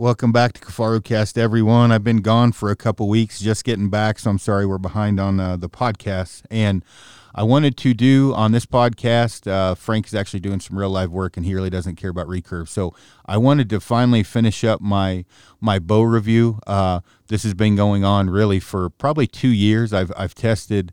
Welcome back to KifaruCast, everyone. I've been gone for a couple weeks, just getting back, so I'm sorry we're behind on uh, the podcast. And I wanted to do on this podcast. Uh, Frank is actually doing some real live work, and he really doesn't care about recurve. So I wanted to finally finish up my my bow review. Uh, this has been going on really for probably two years. I've I've tested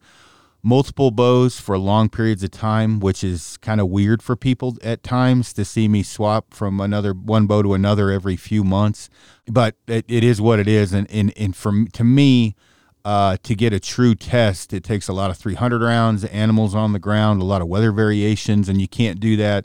multiple bows for long periods of time, which is kind of weird for people at times to see me swap from another one bow to another every few months. But it, it is what it is, and and and for to me. Uh, to get a true test, it takes a lot of 300 rounds, animals on the ground, a lot of weather variations, and you can't do that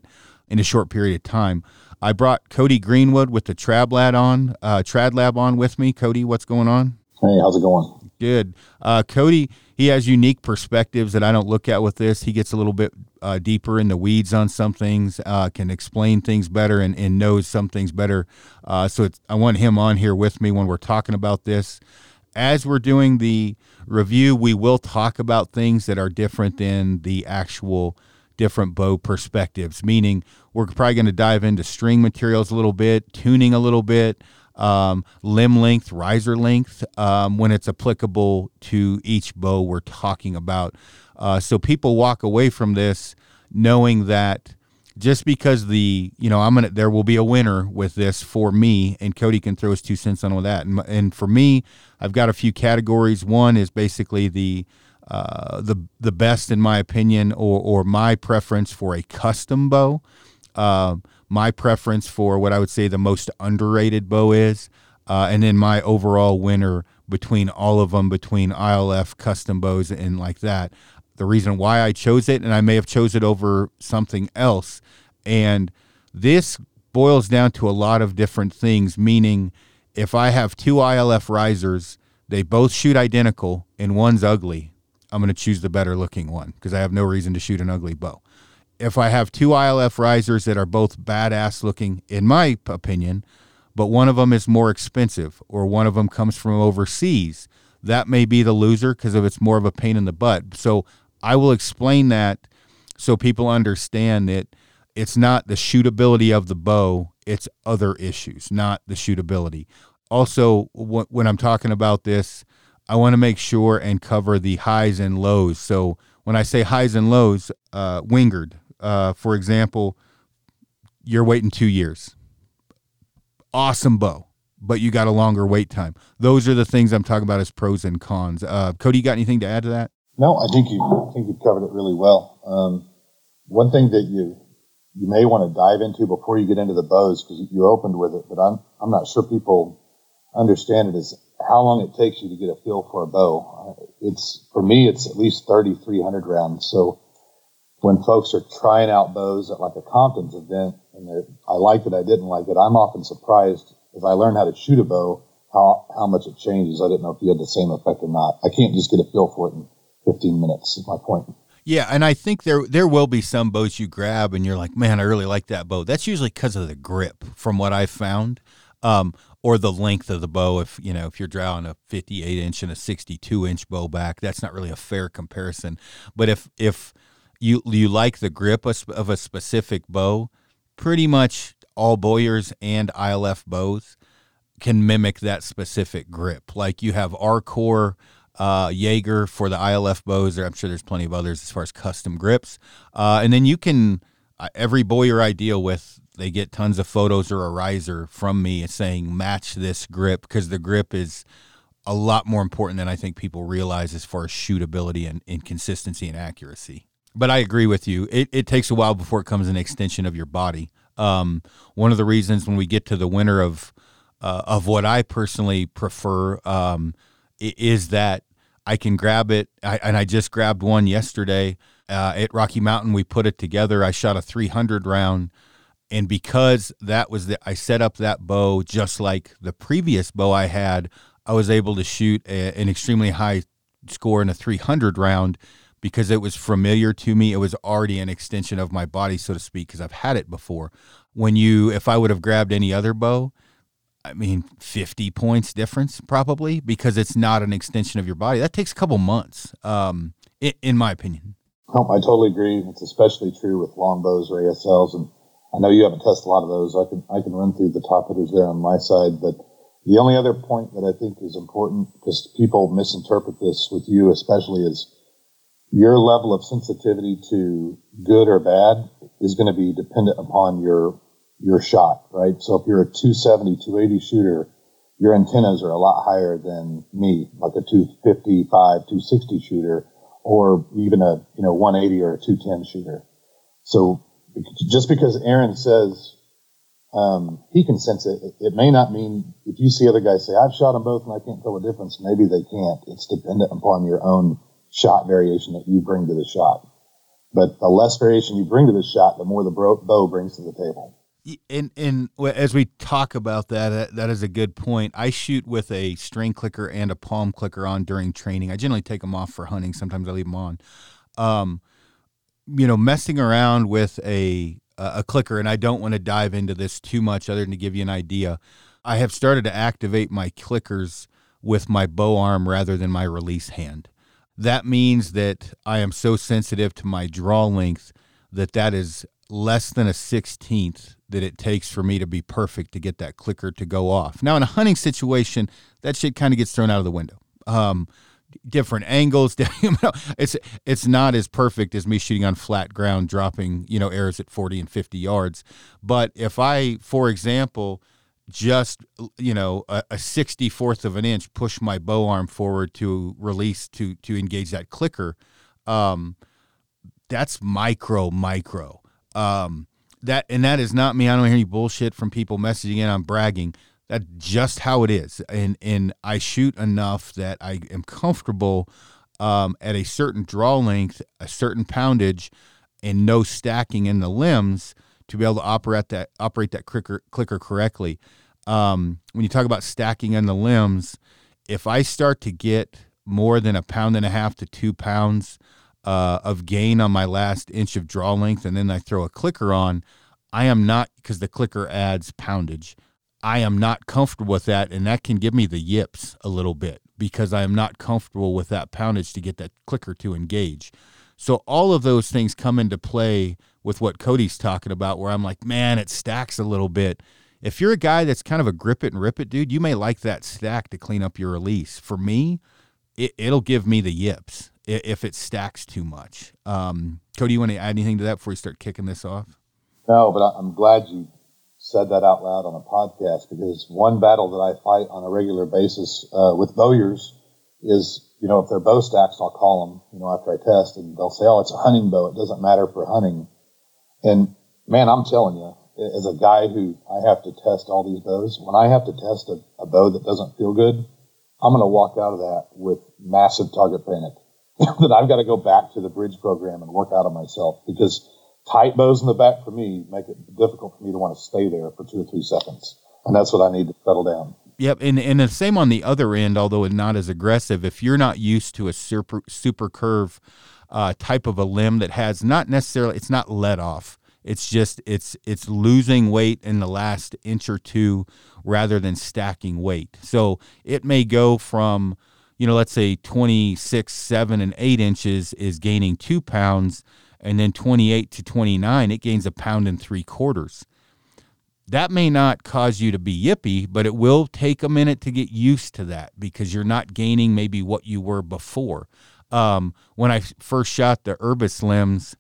in a short period of time. I brought Cody Greenwood with the Trad Lab on, uh, Trad Lab on with me. Cody, what's going on? Hey, how's it going? Good. Uh, Cody, he has unique perspectives that I don't look at with this. He gets a little bit uh, deeper in the weeds on some things, uh, can explain things better, and, and knows some things better. Uh, so I want him on here with me when we're talking about this. As we're doing the review, we will talk about things that are different than the actual different bow perspectives, meaning we're probably going to dive into string materials a little bit, tuning a little bit um, limb length, riser length, um, when it's applicable to each bow we're talking about. Uh, so people walk away from this knowing that just because the you know I'm gonna there will be a winner with this for me, and Cody can throw his two cents on with that. And, and for me, I've got a few categories. One is basically the uh, the the best in my opinion, or or my preference for a custom bow. Uh, my preference for what I would say the most underrated bow is, uh, and then my overall winner between all of them, between ILF custom bows and like that. The reason why I chose it, and I may have chose it over something else, and this boils down to a lot of different things. Meaning, if I have two ILF risers, they both shoot identical, and one's ugly. I'm going to choose the better looking one because I have no reason to shoot an ugly bow if I have two ILF risers that are both badass looking, in my opinion, but one of them is more expensive or one of them comes from overseas, that may be the loser because of it's more of a pain in the butt. So I will explain that so people understand that it's not the shootability of the bow, it's other issues, not the shootability. Also, when I'm talking about this, I want to make sure and cover the highs and lows. So when I say highs and lows, uh, uh, for example, you're waiting two years. Awesome bow, but you got a longer wait time. Those are the things I'm talking about as pros and cons. Uh, Cody, you got anything to add to that? No, I think you I think you covered it really well. Um, one thing that you you may want to dive into before you get into the bows because you opened with it, but I'm I'm not sure people understand it is how long it takes you to get a feel for a bow. Uh, it's for me, it's at least 3,300 rounds. So when folks are trying out bows at like a Compton's event, and I liked it, I didn't like it, I'm often surprised as I learn how to shoot a bow, how, how much it changes. I didn't know if you had the same effect or not. I can't just get a feel for it in 15 minutes, is my point. Yeah, and I think there there will be some bows you grab and you're like, man, I really like that bow. That's usually because of the grip, from what I've found, um, or the length of the bow. If you know if you're drawing a 58 inch and a 62 inch bow back, that's not really a fair comparison. But if if you you like the grip of a specific bow, pretty much all bowyers and ILF bows can mimic that specific grip. Like you have Arcor, uh, Jaeger for the ILF bows. Or I'm sure there's plenty of others as far as custom grips. Uh, and then you can uh, every bowyer I deal with, they get tons of photos or a riser from me saying match this grip because the grip is a lot more important than I think people realize as far as shootability and, and consistency and accuracy but I agree with you. It, it takes a while before it becomes an extension of your body. Um, one of the reasons when we get to the winter of uh, of what I personally prefer um, is that I can grab it, I, and I just grabbed one yesterday uh, at Rocky Mountain. We put it together. I shot a 300 round, and because that was the I set up that bow just like the previous bow I had. I was able to shoot a, an extremely high score in a 300 round because it was familiar to me. It was already an extension of my body, so to speak, because I've had it before. When you, if I would have grabbed any other bow, I mean, 50 points difference probably because it's not an extension of your body. That takes a couple months, um, in, in, my opinion. I totally agree. It's especially true with long bows or ASLs. And I know you haven't tested a lot of those. I can I can run through the top hitters there on my side, but the only other point that I think is important because people misinterpret this with you, especially, is your level of sensitivity to good or bad is going to be dependent upon your your shot, right? So if you're a 270, 280 shooter, your antennas are a lot higher than me, like a 255, 260 shooter, or even a you know 180 or a 210 shooter. So just because Aaron says um, he can sense it, it may not mean if you see other guys say I've shot them both and I can't tell the difference. Maybe they can't. It's dependent upon your own shot variation that you bring to the shot. But the less variation you bring to the shot, the more the bow brings to the table. And and as we talk about that, that is a good point. I shoot with a string clicker and a palm clicker on during training. I generally take them off for hunting. Sometimes I leave them on. Um, you know, messing around with a a clicker, and I don't want to dive into this too much, other than to give you an idea. I have started to activate my clickers with my bow arm rather than my release hand. That means that I am so sensitive to my draw length that that is less than a 16th that it takes for me to be perfect to get that clicker to go off. Now, in a hunting situation, that shit kind of gets thrown out of the window. Um, different angles. it's it's not as perfect as me shooting on flat ground, dropping you know arrows at 40 and 50 yards. But if I, for example, just you know a, a 64th of an inch push my bow arm forward to release to to engage that clicker, um, that's micro micro. Um, that and that is not me. I don't hear any bullshit from people messaging in. I'm bragging. That's just how it is. And and I shoot enough that I am comfortable um, at a certain draw length, a certain poundage, and no stacking in the limbs to be able to operate that operate that clicker clicker correctly. Um, when you talk about stacking on the limbs, if I start to get more than a pound and a half to two pounds uh, of gain on my last inch of draw length, and then I throw a clicker on, I am not because the clicker adds poundage. I am not comfortable with that, and that can give me the yips a little bit because I am not comfortable with that poundage to get that clicker to engage. So all of those things come into play with what Cody's talking about, where I'm like, man, it stacks a little bit. If you're a guy that's kind of a grip it and rip it dude, you may like that stack to clean up your release. For me, it, will give me the yips if it stacks too much. Um, Cody, you want to add anything to that before we start kicking this off? No, but I'm glad you said that out loud on a podcast because one battle that I fight on a regular basis uh, with bowyers is, you know, if they're bow stacks, I'll call them, you know, after I test and they'll say, oh, it's a hunting bow. It doesn't matter for hunting. And man, I'm telling you, as a guy who I have to test all these bows, when I have to test a, a bow that doesn't feel good, I'm going to walk out of that with massive target panic. that I've got to go back to the bridge program and work out of myself because tight bows in the back for me make it difficult for me to want to stay there for two or three seconds. And that's what I need to settle down. Yep, and and the same on the other end, although not as aggressive. If you're not used to a super super curve uh, type of a limb that has not necessarily, it's not let off. It's just it's it's losing weight in the last inch or two rather than stacking weight. So it may go from you know, let's say 26, 7, and 8 inches is gaining two pounds, and then 28 to 29, it gains a pound and three quarters. That may not cause you to be yippy, but it will take a minute to get used to that because you're not gaining maybe what you were before. Um, when I first shot the Urbis limbs,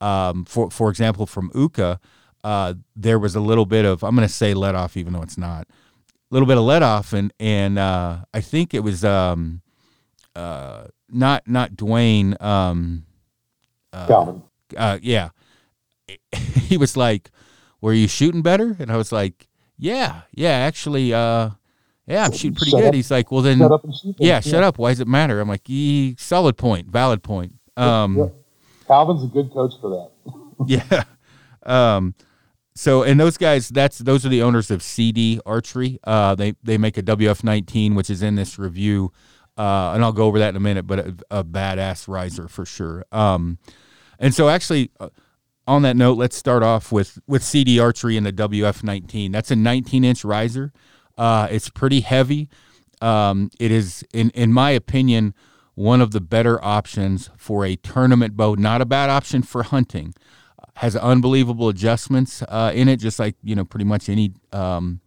um, for for example, from Uukha, uh, there was a little bit of I'm going to say let off, even though it's not, a little bit of let off, and and uh, I think it was um, uh, not not Dwayne. Um, uh, Calvin. Uh, yeah, he was like, "Were you shooting better?" And I was like, "Yeah, yeah, actually, uh, yeah, I'm shooting pretty shut good." Up. He's like, "Well, then, shut yeah, yeah, shut up. Why does it matter?" I'm like, e- "Solid point, valid point." Um, yeah. Calvin's a good coach for that. yeah. Um, so and those guys, that's those are the owners of CD Archery. Uh, they they make a WF19, which is in this review uh, and I'll go over that in a minute. But a, a badass riser for sure. Um, and so actually, uh, on that note, let's start off with with CD archery and the WF19. That's a 19 inch riser. Uh, it's pretty heavy. Um, it is, in in my opinion, one of the better options for a tournament bow. Not a bad option for hunting. has unbelievable adjustments uh, in it, just like you know pretty much any um,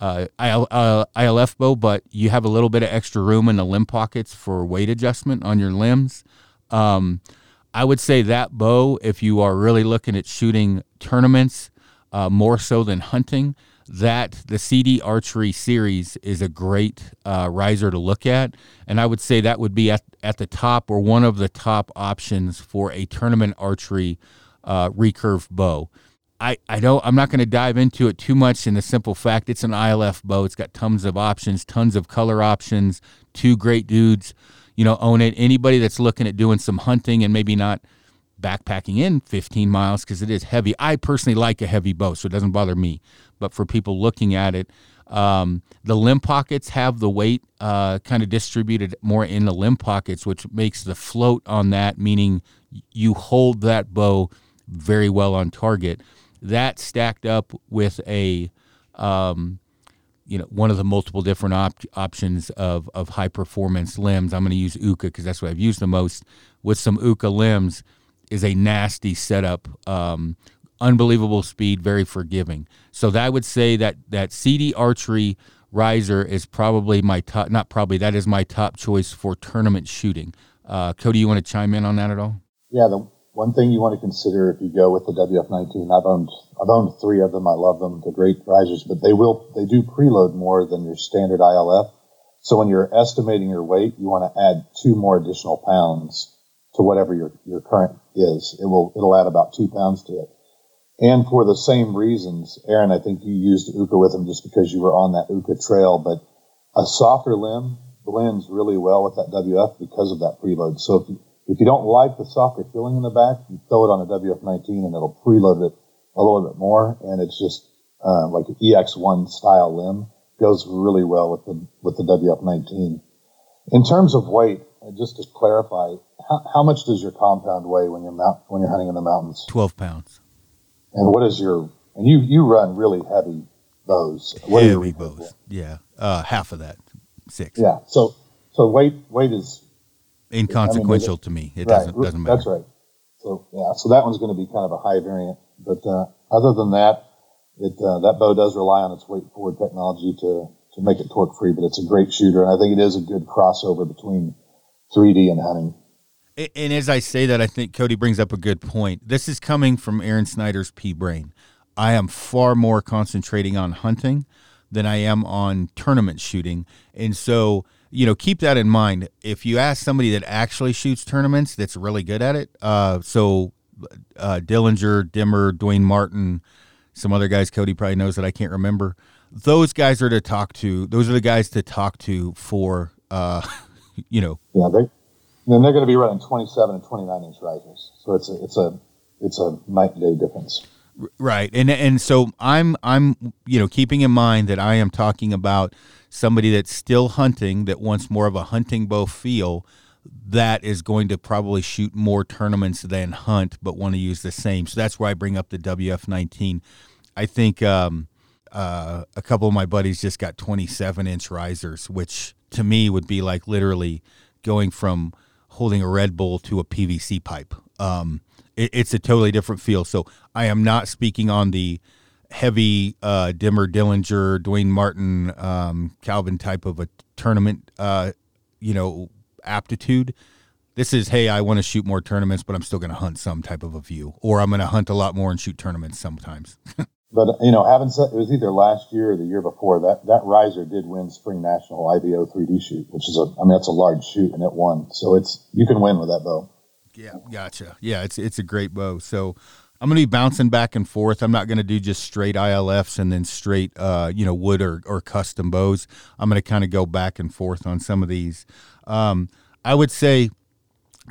uh, IL, uh, ILF bow. But you have a little bit of extra room in the limb pockets for weight adjustment on your limbs. Um, I would say that bow, if you are really looking at shooting tournaments uh, more so than hunting, that the CD Archery series is a great uh, riser to look at, and I would say that would be at at the top or one of the top options for a tournament archery uh, recurve bow. I, I don't I'm not going to dive into it too much in the simple fact it's an ILF bow. It's got tons of options, tons of color options. Two great dudes, you know, own it. Anybody that's looking at doing some hunting and maybe not backpacking in 15 miles because it is heavy. I personally like a heavy bow, so it doesn't bother me. But for people looking at it, um, the limb pockets have the weight uh, kind of distributed more in the limb pockets, which makes the float on that, meaning you hold that bow very well on target. That stacked up with a, um, you know, one of the multiple different op- options of, of high performance limbs. I'm going to use Uukha because that's what I've used the most. With some Uukha limbs, is a nasty setup. Um, unbelievable speed, very forgiving. So that I would say that that CD archery riser is probably my top. Not probably. That is my top choice for tournament shooting. Uh, Cody, you want to chime in on that at all? Yeah, the one thing you want to consider if you go with the WF19, I've owned I've owned three of them. I love them. They're great risers, but they will they do preload more than your standard ILF. So when you're estimating your weight, you want to add two more additional pounds to whatever your, your current is. It will it'll add about two pounds to it. And for the same reasons, Aaron, I think you used Uukha with them just because you were on that Uukha trail, but a softer limb blends really well with that WF because of that preload. So if you, if you don't like the softer feeling in the back, you throw it on a WF-19 and it'll preload it a little bit more. And it's just uh, like an EX1 style limb goes really well with the with the WF-19. In terms of weight, just to clarify, how, how much does your compound weigh when you're mount, when you're hunting in the mountains? Twelve pounds. And what is your and you you run really heavy bows. What heavy bows. Yeah, uh, half of that, six. Yeah. So so weight weight is inconsequential I mean, to me. It right, doesn't doesn't matter. That's right. So yeah, so that one's going to be kind of a high variant. But uh, other than that, it uh, that bow does rely on its weight forward technology to to make it torque free. But it's a great shooter, and I think it is a good crossover between 3D and hunting. And as I say that, I think Cody brings up a good point. This is coming from Aaron Snyder's P Brain. I am far more concentrating on hunting than I am on tournament shooting. And so, you know, keep that in mind. If you ask somebody that actually shoots tournaments that's really good at it, uh, so uh, Dillinger, Dimmer, Dwayne Martin, some other guys Cody probably knows that I can't remember. Those guys are to talk to. Those are the guys to talk to for, uh, you know. Yeah, they, then they're going to be running 27 and 29 inch risers. So it's a, it's a, it's a night and day difference. Right. And, and so I'm, I'm, you know, keeping in mind that I am talking about somebody that's still hunting that wants more of a hunting bow feel that is going to probably shoot more tournaments than hunt, but want to use the same. So that's where I bring up the WF 19. I think, um, uh, a couple of my buddies just got 27 inch risers, which to me would be like literally going from holding a Red Bull to a PVC pipe. Um, it, it's a totally different feel. So I am not speaking on the heavy uh, Dimmer Dillinger, Dwayne Martin, um, Calvin type of a tournament, uh, you know, aptitude. This is, hey, I want to shoot more tournaments, but I'm still going to hunt some type of a view, or I'm going to hunt a lot more and shoot tournaments sometimes. But you know, having said it was either last year or the year before that that riser did win Spring National IBO 3D shoot, which is a I mean that's a large shoot and it won. So it's you can win with that bow. Yeah, gotcha. Yeah, it's it's a great bow. So I'm going to be bouncing back and forth. I'm not going to do just straight ILFs and then straight, uh, you know, wood or, or custom bows. I'm going to kind of go back and forth on some of these. Um, I would say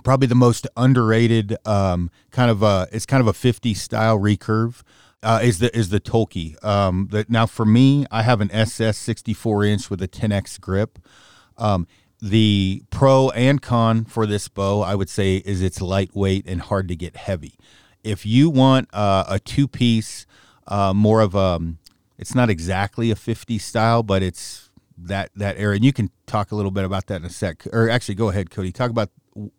probably the most underrated um, kind of a, it's kind of a 50 style recurve uh, is the is the Toki. Um, that now for me, I have an SS 64 inch with a 10x grip. Um, the pro and con for this bow, I would say, is it's lightweight and hard to get heavy. If you want uh, a two piece, uh, more of a, um, it's not exactly a 50 style, but it's that that area. And you can talk a little bit about that in a sec. Or actually, go ahead, Cody. Talk about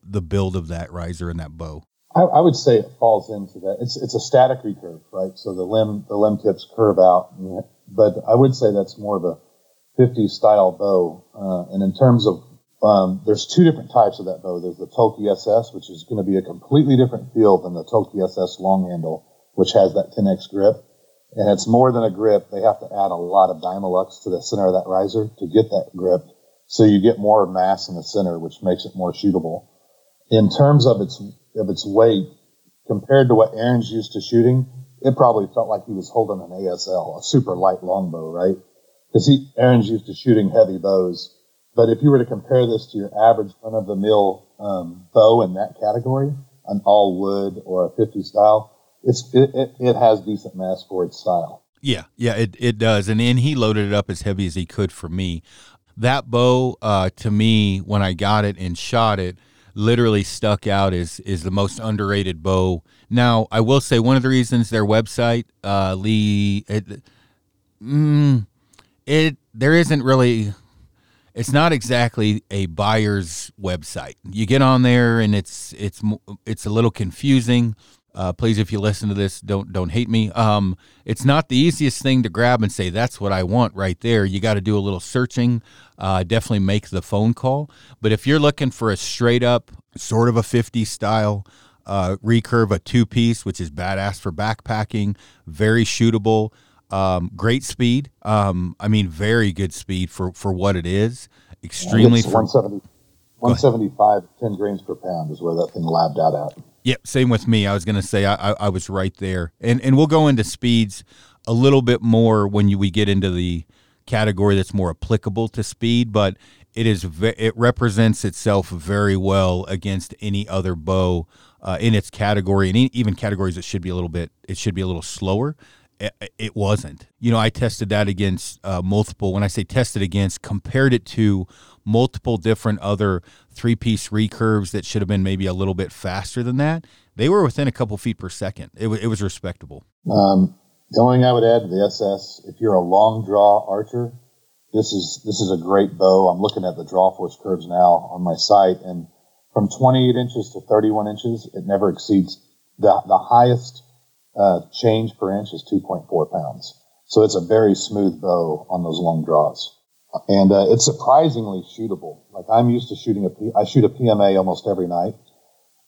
the build of that riser and that bow. I, I, would say it falls into that. It's it's a static recurve, right? So the limb the limb tips curve out, but I would say that's more of a 50 style bow. Uh, and in terms of um, there's two different types of that bow. There's the Toki SS, which is going to be a completely different feel than the Toki SS long handle, which has that 10x grip. And it's more than a grip. They have to add a lot of Dymalux to the center of that riser to get that grip. So you get more mass in the center, which makes it more shootable. In terms of its of its weight, compared to what Aaron's used to shooting, it probably felt like he was holding an ASL, a super light longbow, right? Because he Aaron's used to shooting heavy bows. But if you were to compare this to your average run of the mill um, bow in that category, an all wood or a 50 style, it's it, it, it has decent mass for its style. Yeah, yeah, it, it does. And and he loaded it up as heavy as he could for me. That bow, uh, to me, when I got it and shot it, literally stuck out as is the most underrated bow. Now, I will say one of the reasons their website, uh, Lee, it, mm, it there isn't really it's not exactly a buyer's website. You get on there and it's it's it's a little confusing. Uh, please, if you listen to this, don't don't hate me. Um, it's not the easiest thing to grab and say that's what I want right there. You got to do a little searching. Uh, definitely make the phone call. But if you're looking for a straight up sort of a 50 style uh, recurve, a two piece, which is badass for backpacking, very shootable. Um, great speed. Um, I mean, very good speed for, for what it is. Extremely. Yeah, 170, 175, 10 grains per pound is where that thing labbed out at. Yep, same with me. I was going to say I, I, I, was right there, and and we'll go into speeds a little bit more when you, we get into the category that's more applicable to speed, but it is it represents itself very well against any other bow uh, in its category, and even categories that should be a little bit it should be a little slower it wasn't. You know, I tested that against uh, multiple. When I say tested against, compared it to multiple different other three piece recurves that should have been maybe a little bit faster than that. They were within a couple feet per second. It, w- it was respectable. Um, thing I would add to the SS, if you're a long draw archer, this is this is a great bow. I'm looking at the draw force curves now on my site, and from 28 inches to 31 inches, it never exceeds the the highest uh, change per inch is 2.4 pounds. So it's a very smooth bow on those long draws. And uh, it's surprisingly shootable. Like I'm used to shooting a, P- I shoot a PMA almost every night.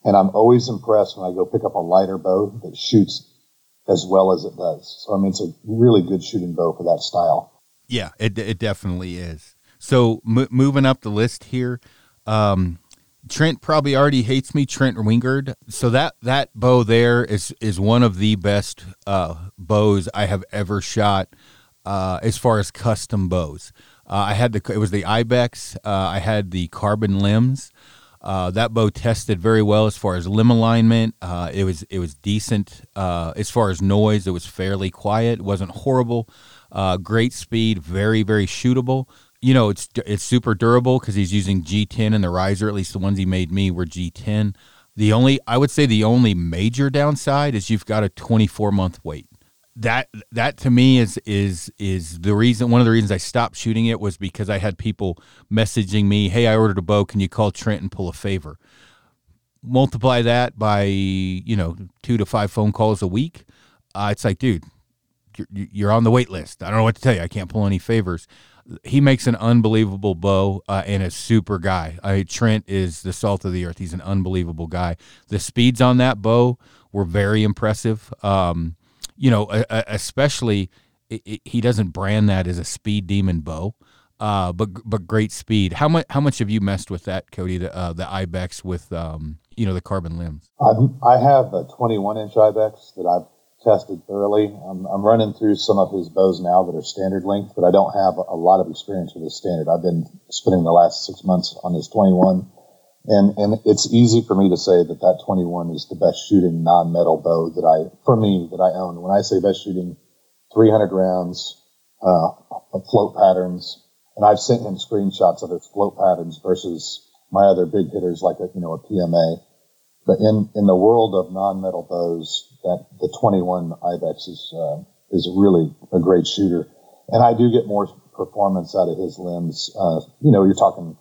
And I'm always impressed when I go pick up a lighter bow that shoots as well as it does. So I mean, it's a really good shooting bow for that style. Yeah, it, it definitely is. So m- moving up the list here, um, Trent probably already hates me, Trent Wingard. So that that bow there is is one of the best uh, bows I have ever shot uh, as far as custom bows. Uh, I had the it was the Ibex. Uh, I had the carbon limbs. Uh, that bow tested very well as far as limb alignment. Uh, it was it was decent as far as noise. It was fairly quiet. It wasn't horrible. great speed, very very shootable you know, it's it's super durable because he's using G10 and the riser. At least the ones he made me were G10. The only I would say the only major downside is you've got a 24 month wait. That that to me is is is the reason. One of the reasons I stopped shooting it was because I had people messaging me, "Hey, I ordered a bow. Can you call Trent and pull a favor?" Multiply that by you know two to five phone calls a week. Uh, it's like, dude, you're, you're on the wait list. I don't know what to tell you. I can't pull any favors he makes an unbelievable bow uh, and a super guy. I, Trent is the salt of the earth. He's an unbelievable guy. The speeds on that bow were very impressive. Um, you know, especially he doesn't brand that as a speed demon bow, uh, but but great speed. How much how much have you messed with that, Cody? The uh, the ibex with um, you know the carbon limbs. I've, I have a 21 inch ibex that I've tested thoroughly. I'm, I'm, running through some of his bows now that are standard length, but I don't have a lot of experience with his standard. I've been spending the last six months on his 21, and and it's easy for me to say that that 21 is the best shooting non-metal bow that I, for me, that I own. When I say best shooting, 300 rounds, uh, of float patterns, and I've sent him screenshots of his float patterns versus my other big hitters like a you know a PMA. But in in the world of non-metal bows, that the 21 Ibex is uh, is really a great shooter, and I do get more performance out of his limbs. Uh, you know, you're talking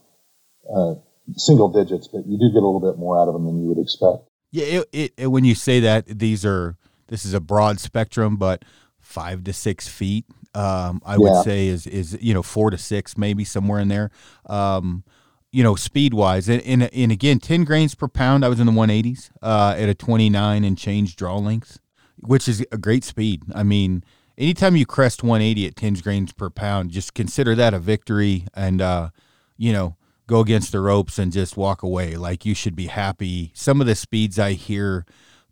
uh, single digits, but you do get a little bit more out of them than you would expect. Yeah, it, it, it, when you say that, these are this is a broad spectrum, but five to six feet, um, I yeah. would say is is you know four to six, maybe somewhere in there. Um, you know, speed wise, and, and, and again, ten grains per pound. I was in the one eighties uh, at a twenty nine and change draw length, which is a great speed. I mean, anytime you crest one eighty at ten grains per pound, just consider that a victory, and uh, you know go against the ropes and just walk away. Like you should be happy. Some of the speeds I hear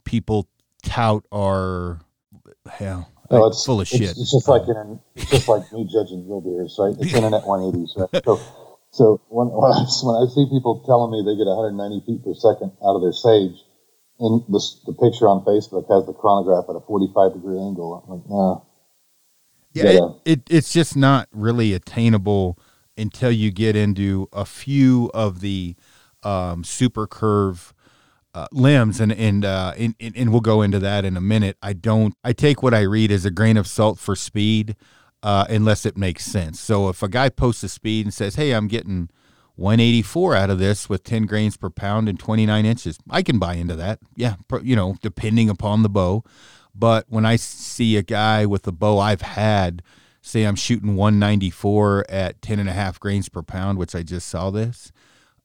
people tout are hell. No, it's full of it's, shit. It's just like in, it's just like me judging real beers, right? It's internet 180s, right? So, so when, when I, when I see people telling me they get 190 feet per second out of their sage, and the, the picture on Facebook has the chronograph at a 45 degree angle, I'm like, nah. Yeah, it, it, it's just not really attainable until you get into a few of the um, super curve uh, limbs, and and, uh, and and we'll go into that in a minute. I don't. I take what I read as a grain of salt for speed, uh, unless it makes sense. So if a guy posts a speed and says, "Hey, I'm getting 184 out of this with 10 grains per pound and 29 inches," I can buy into that. Yeah, you know, depending upon the bow. But when I see a guy with a bow I've had say I'm shooting 194 at 10 and a half grains per pound, which I just saw this,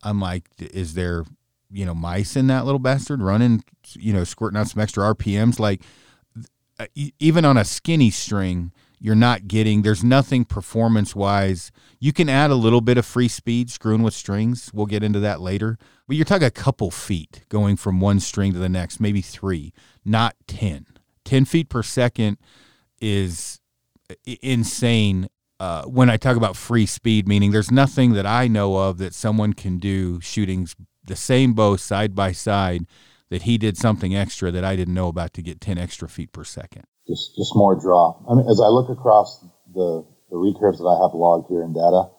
I'm like, is there, you know, mice in that little bastard running, you know, squirting out some extra RPMs? Like, uh, even on a skinny string, you're not getting, there's nothing performance wise. You can add a little bit of free speed screwing with strings. We'll get into that later. But you're talking a couple feet going from one string to the next, maybe three, not 10. 10 feet per second is insane uh, when I talk about free speed, meaning there's nothing that I know of that someone can do shooting the same bow side by side that he did something extra that I didn't know about to get 10 extra feet per second. Just, just more draw. I mean, as I look across the, the recurves that I have logged here in data,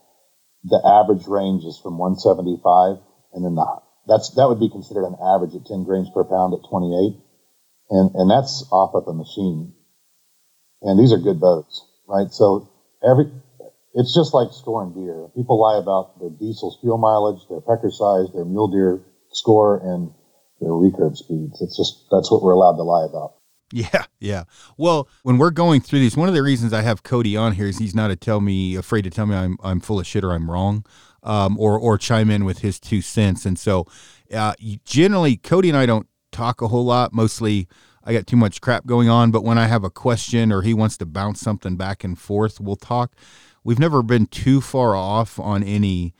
the average range is from 175 and then the, that's, that would be considered an average at 10 grains per pound at 28. And, and that's off of the machine and these are good boats, right? So every, it's just like scoring deer. People lie about their diesel fuel mileage, their pecker size, their mule deer score, and their recurve speeds. It's just, that's what we're allowed to lie about. Yeah, yeah. Well, when we're going through these, one of the reasons I have Cody on here is he's not to tell me afraid to tell me I'm I'm full of shit or I'm wrong, um, or or chime in with his two cents. And so, uh, generally, Cody and I don't talk a whole lot. Mostly, I got too much crap going on. But when I have a question or he wants to bounce something back and forth, we'll talk. We've never been too far off on any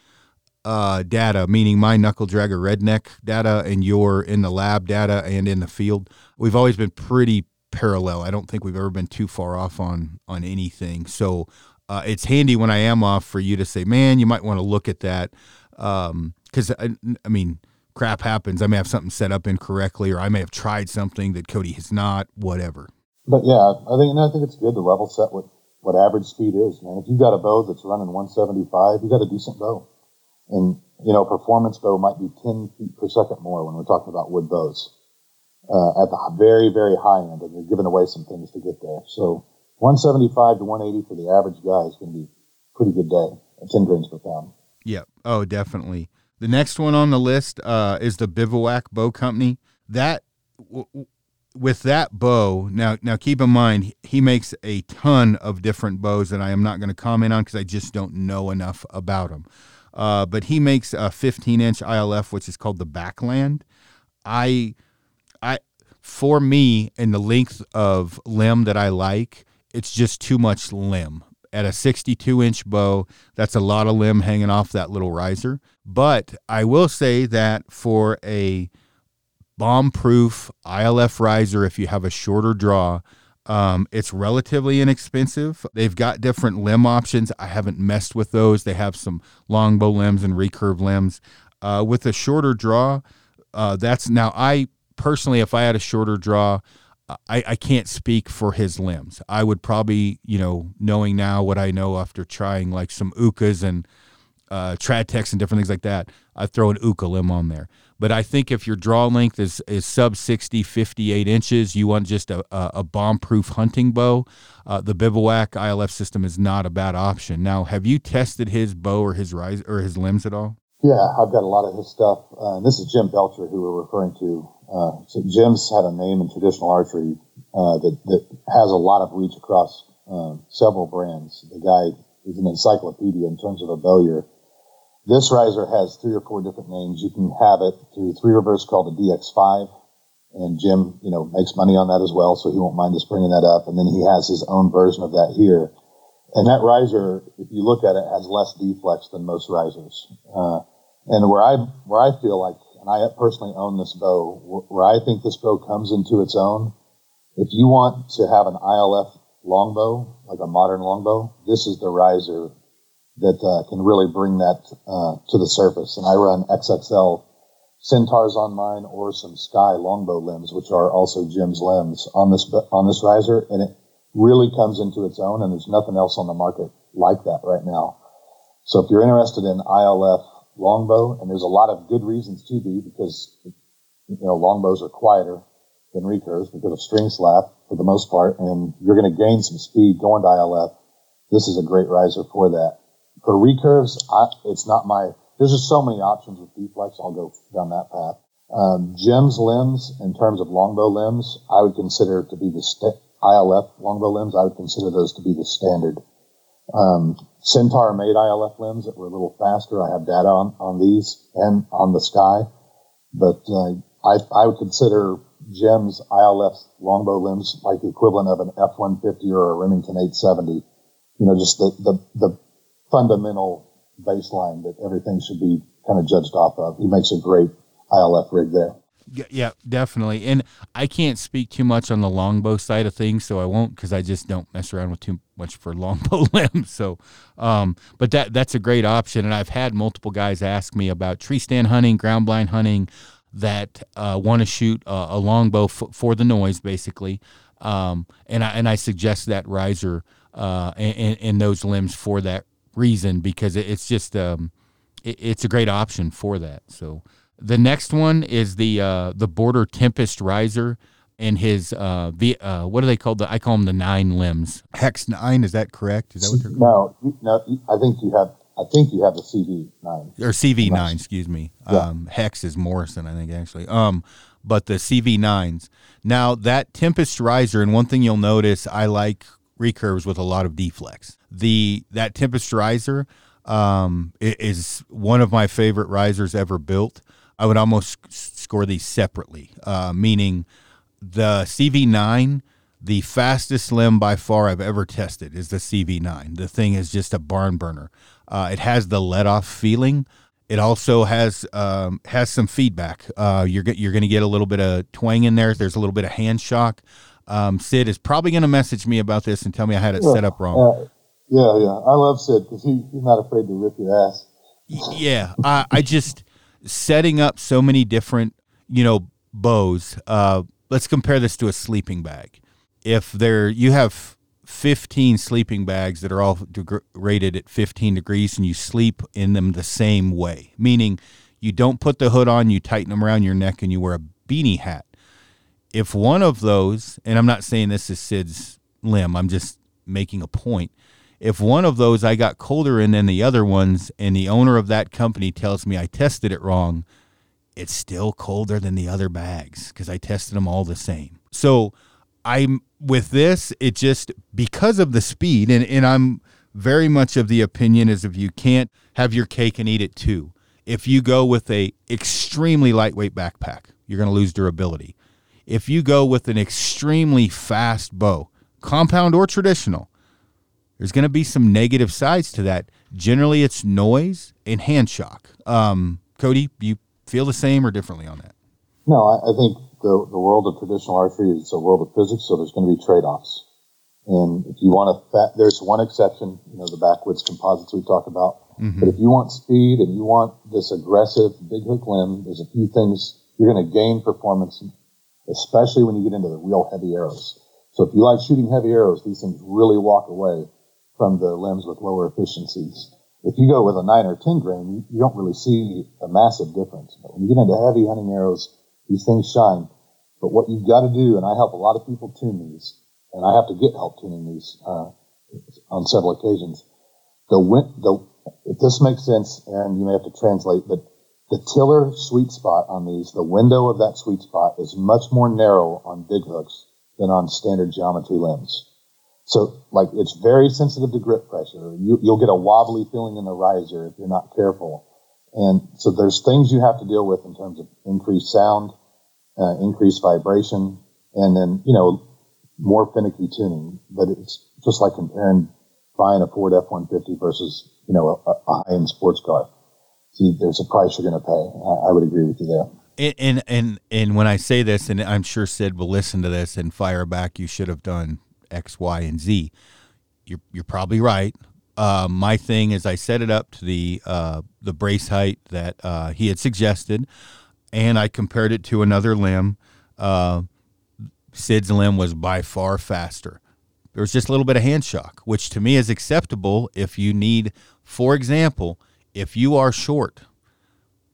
uh, data, meaning my knuckle dragger redneck data and your in the lab data and in the field. We've always been pretty parallel. I don't think we've ever been too far off on on anything. So uh, it's handy when I am off for you to say, man, you might want to look at that. Because, um, I, I mean, crap happens. I may have something set up incorrectly, or I may have tried something that Cody has not. Whatever. But yeah, I think and I think it's good to level set what what average speed is, man. If you've got a bow that's running 175, you got a decent bow, and you know performance bow might be 10 feet per second more when we're talking about wood bows uh, at the very very high end, and you're giving away some things to get there. So 175 to 180 for the average guy is going to be a pretty good day at 10 grains per pound. Yeah. Oh, definitely. The next one on the list uh, is the Bivouac Bow Company. That w- with that bow now now keep in mind he makes a ton of different bows that I am not going to comment on because I just don't know enough about them. Uh, but he makes a 15 inch ILF which is called the Backland. I I for me in the length of limb that I like, it's just too much limb at a 62 inch bow, that's a lot of limb hanging off that little riser. But I will say that for a bomb proof ILF riser, if you have a shorter draw, um, it's relatively inexpensive. They've got different limb options. I haven't messed with those. They have some longbow limbs and recurve limbs. Uh, with a shorter draw, uh, that's now I personally, if I had a shorter draw, I, I can't speak for his limbs. I would probably, you know, knowing now what I know after trying like some Uukhas and uh, Tradtechs and different things like that, I'd throw an Uukha limb on there. But I think if your draw length is, is sub 60, 58 inches, you want just a, a, a bomb proof hunting bow, uh, the Bivouac ILF system is not a bad option. Now, have you tested his bow or his rise or his limbs at all? Yeah, I've got a lot of his stuff. Uh, this is Jim Belcher, who we're referring to Uh, so Jim's had a name in traditional archery uh, that, that has a lot of reach across uh, several brands. The guy is an encyclopedia in terms of a bowyer. This riser has three or four different names. You can have it through Three Rivers called a DX5, and Jim, you know, makes money on that as well, so he won't mind us bringing that up. And then he has his own version of that here. And that riser, if you look at it, has less deflex than most risers. Uh, and where I where I feel like, and I personally own this bow, where I think this bow comes into its own. If you want to have an ILF longbow, like a modern longbow, this is the riser that uh, can really bring that uh, to the surface. And I run XXL centaurs on mine or some Sky longbow limbs, which are also Jim's limbs on this on this riser, and it really comes into its own. And there's nothing else on the market like that right now. So if you're interested in ILF longbow, and there's a lot of good reasons to be because you know longbows are quieter than recurves because of string slap for the most part, and you're going to gain some speed going to ILF. This is a great riser for that. For recurves, I, it's not my. There's just so many options with deflex. I'll go down that path. Um, Jim's limbs, in terms of longbow limbs, I would consider to be the st- ILF longbow limbs. I would consider those to be the standard. Um, Centaur made ILF limbs that were a little faster. I have data on, on these and on the Sky, but uh, I, I would consider Jim's ILF longbow limbs like the equivalent of an F-150 or a Remington 870. You know, just the, the, the fundamental baseline that everything should be kind of judged off of. He makes a great ILF rig there. Yeah, definitely. And I can't speak too much on the longbow side of things, so I won't because I just don't mess around with too much for longbow limbs. So, um, but that that's a great option. And I've had multiple guys ask me about tree stand hunting, ground blind hunting, that uh, want to shoot a, a longbow f- for the noise, basically. Um, and I and I suggest that riser uh, and, and those limbs for that reason because it's just um, it, it's a great option for that. So. The next one is the uh, the Border Tempest Riser and his uh, the uh, what are they called? The, I call them the nine limbs. Hex nine, is that correct? Is that what they're called? No, no. I think you have. I think you have the CV nine or CV nine. Excuse me. Yeah. Um, Hex is Morrison, I think actually. Um, but the CV nines. Now that Tempest Riser, and one thing you'll notice, I like recurves with a lot of deflex. The that Tempest Riser um, is one of my favorite risers ever built. I would almost score these separately, uh, meaning the CV9, the fastest limb by far I've ever tested is the CV9. The thing is just a barn burner. Uh, it has the let off feeling. It also has um, has some feedback. Uh, you're you're going to get a little bit of twang in there. There's a little bit of hand shock. Um, Sid is probably going to message me about this and tell me I had it set up wrong. Uh, yeah, yeah, I love Sid because he, he's not afraid to rip your ass. Yeah, I, I just setting up so many different, you know, bows. Uh, let's compare this to a sleeping bag. If there you have 15 sleeping bags that are all deg- rated at 15 degrees and you sleep in them the same way, meaning you don't put the hood on, you tighten them around your neck and you wear a beanie hat. If one of those, and I'm not saying this is Sid's limb, I'm just making a point if one of those I got colder in than the other ones, and the owner of that company tells me I tested it wrong, it's still colder than the other bags because I tested them all the same. So I'm with this, it just because of the speed, and, and I'm very much of the opinion is if you can't have your cake and eat it too. If you go with a extremely lightweight backpack, you're going to lose durability. If you go with an extremely fast bow, compound or traditional, there's going to be some negative sides to that. Generally, it's noise and hand shock. Um, Cody, you feel the same or differently on that? No, I, I think the, the world of traditional archery is a world of physics, so there's going to be trade offs. And if you want to, there's one exception, you know, the backwoods composites we talked about. Mm-hmm. But if you want speed and you want this aggressive big hook limb, there's a few things you're going to gain performance, especially when you get into the real heavy arrows. So if you like shooting heavy arrows, these things really walk away from the limbs with lower efficiencies. If you go with a 9 or 10 grain, you, you don't really see a massive difference. But when you get into heavy hunting arrows, these things shine. But what you've got to do, and I help a lot of people tune these, and I have to get help tuning these uh, on several occasions. The, the if this makes sense, and you may have to translate, but the tiller sweet spot on these, the window of that sweet spot is much more narrow on big hooks than on standard geometry limbs. So, like, it's very sensitive to grip pressure. You, will get a wobbly feeling in the riser if you're not careful. And so there's things you have to deal with in terms of increased sound, uh, increased vibration, and then, you know, more finicky tuning. But it's just like comparing buying a Ford F-150 versus, you know, a, a high-end sports car. See, there's a price you're going to pay. I, I would agree with you there. And, and and when I say this, and I'm sure Sid will listen to this and fire back, you should have done X, Y, and Z. You're you're probably right. Uh, my thing is I set it up to the uh, the brace height that uh, he had suggested, and I compared it to another limb. Uh, Sid's limb was by far faster. There was just a little bit of hand shock, which to me is acceptable if you need, for example, if you are short,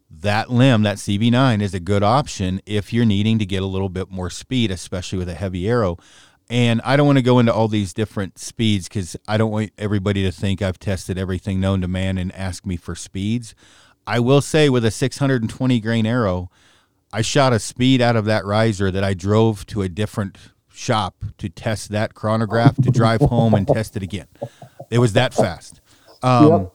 that limb, that CV9, is a good option if you're needing to get a little bit more speed, especially with a heavy arrow. And I don't want to go into all these different speeds because I don't want everybody to think I've tested everything known to man and ask me for speeds. I will say with a 620 grain arrow, I shot a speed out of that riser that I drove to a different shop to test that chronograph to drive home and test it again. It was that fast. Um, yep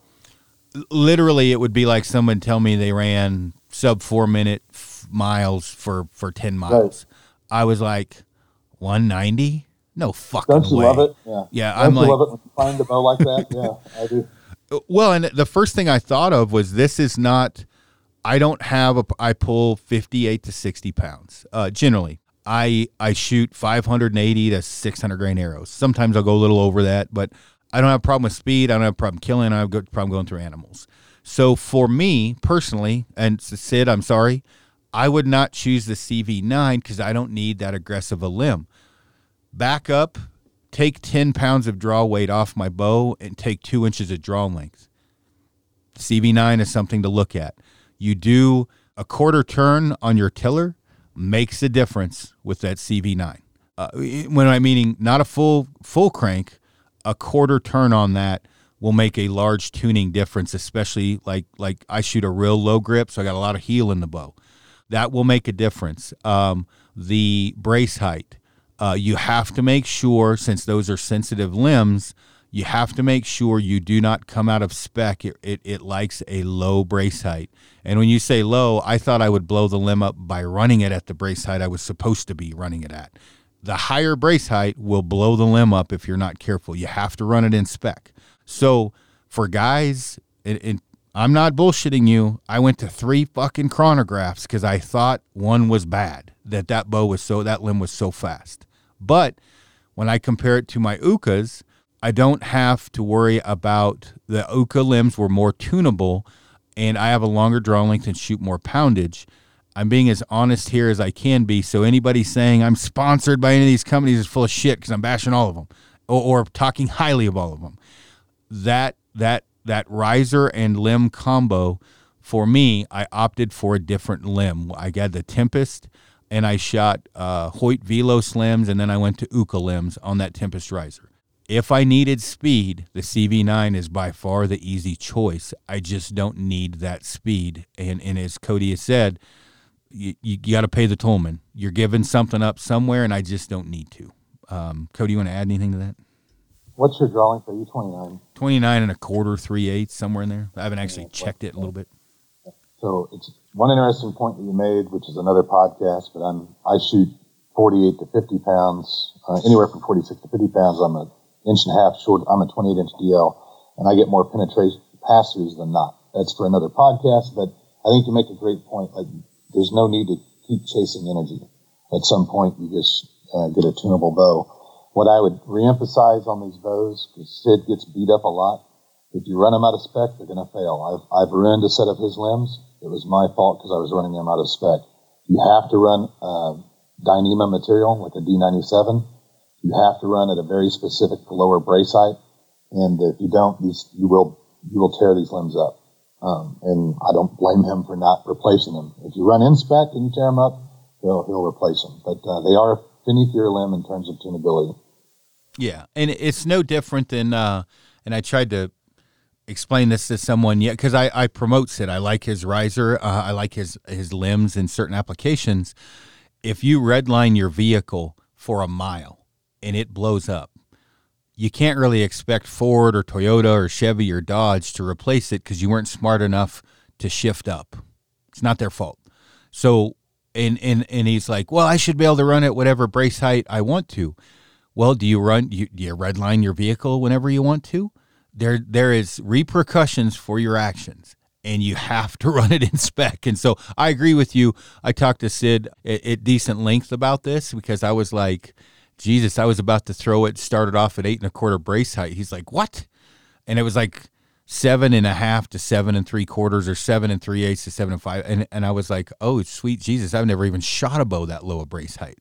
literally it would be like someone tell me they ran sub four minute f- miles for for 10 miles right. i was like 190 no fucking don't you way. love it yeah yeah don't i'm you like love it when you find a bow like that yeah i do well and the first thing i thought of was this is not i don't have a i pull 58 to 60 pounds uh generally i i shoot 580 to 600 grain arrows sometimes i'll go a little over that but I don't have a problem with speed. I don't have a problem killing. I have a problem going through animals. So for me personally, and Sid, I'm sorry, I would not choose the CV9 because I don't need that aggressive a limb. Back up, take 10 pounds of draw weight off my bow, and take two inches of draw length. CV9 is something to look at. You do a quarter turn on your tiller, makes a difference with that CV9. Uh, when I'm meaning not a full full crank, a quarter turn on that will make a large tuning difference, especially like like I shoot a real low grip, so I got a lot of heel in the bow. That will make a difference. Um, the brace height, uh, you have to make sure since those are sensitive limbs, you have to make sure you do not come out of spec. It, it, it likes a low brace height. And when you say low, I thought I would blow the limb up by running it at the brace height I was supposed to be running it at the higher brace height will blow the limb up if you're not careful. You have to run it in spec. So for guys, and, I'm not bullshitting you. I went to three fucking chronographs because I thought one was bad. That that bow was so that limb was so fast. But when I compare it to my Uukhas, I don't have to worry about the Uukha limbs were more tunable, and I have a longer draw length and shoot more poundage. I'm being as honest here as I can be. So anybody saying I'm sponsored by any of these companies is full of shit because I'm bashing all of them or, or, talking highly of all of them. That that that riser and limb combo for me, I opted for a different limb. I got the Tempest and I shot uh, Hoyt Velos limbs, and then I went to Uukha limbs on that Tempest riser. If I needed speed, the CV9 is by far the easy choice. I just don't need that speed. And, and as Cody has said, you, you, got to pay the tollman. You're giving something up somewhere, and I just don't need to. Um, Cody, you want to add anything to that? What's your drawing for you? 29. 29 and a quarter, three eighths, somewhere in there. I haven't actually checked it a little bit. So it's one interesting point that you made, which is another podcast, but I'm, I shoot 48 to 50 pounds, uh, anywhere from 46 to 50 pounds. I'm an inch and a half short. I'm a 28 inch DL, and I get more penetration pass throughs than not. That's for another podcast, but I think you make a great point. Like there's no need to keep chasing energy. At some point, you just uh, get a tunable bow. What I would reemphasize on these bows, because Sid gets beat up a lot, if you run them out of spec, they're going to fail. I've, I've ruined a set of his limbs. It was my fault because I was running them out of spec. You have to run uh, Dyneema material, like a D97. You have to run at a very specific lower brace height. And if you don't, you, you will you will tear these limbs up. Um, and I don't blame him for not replacing them. If you run in spec and you tear them up, he'll, he'll replace them. But uh, they are finikier limb in terms of tunability. Yeah, and it's no different than, uh, and I tried to explain this to someone yet because I, I promote Sid. I like his riser. Uh, I like his his limbs in certain applications. If you redline your vehicle for a mile and it blows up, you can't really expect Ford or Toyota or Chevy or Dodge to replace it because you weren't smart enough to shift up. It's not their fault. So and and and he's like, well, I should be able to run at whatever brace height I want to. Well, do you run? You, do you redline your vehicle whenever you want to? There there is repercussions for your actions and you have to run it in spec. And so I agree with you. I talked to Sid at, at, decent length about this because I was like, Jesus, I was about to throw it, started off at eight and a quarter brace height. He's like, what? And it was like seven and a half to seven and three quarters or seven and three eighths to seven and five. And, and I was like, oh, sweet Jesus, I've never even shot a bow that low a brace height.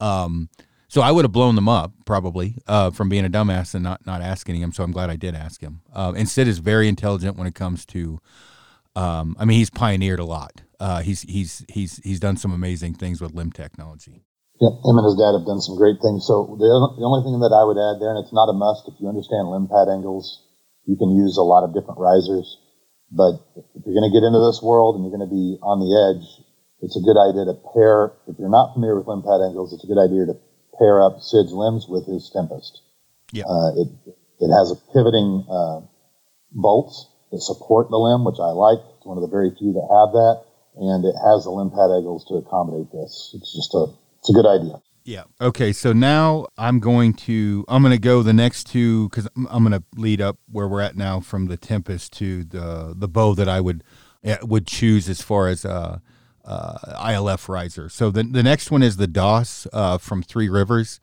Um, so I would have blown them up probably uh, from being a dumbass and not not asking him. So I'm glad I did ask him. Uh, and Sid is very intelligent when it comes to. Um, I mean, he's pioneered a lot. Uh, he's he's he's he's done some amazing things with limb technology. Yeah, him and his dad have done some great things. So the the only thing that I would add there, and it's not a must, if you understand limb pad angles, you can use a lot of different risers. But if you're going to get into this world and you're going to be on the edge, it's a good idea to pair. If you're not familiar with limb pad angles, it's a good idea to pair up Sid's limbs with his Tempest. Yeah. Uh, it, it has a pivoting uh, bolts that support the limb, which I like. It's one of the very few that have that, and it has the limb pad angles to accommodate this. It's just a it's a good idea. Yeah. Okay. So now I'm going to I'm going to go the next two because I'm going to lead up where we're at now from the Tempest to the the bow that I would would choose as far as uh, uh, ILF riser. So the, the next one is the DOS uh, from Three Rivers.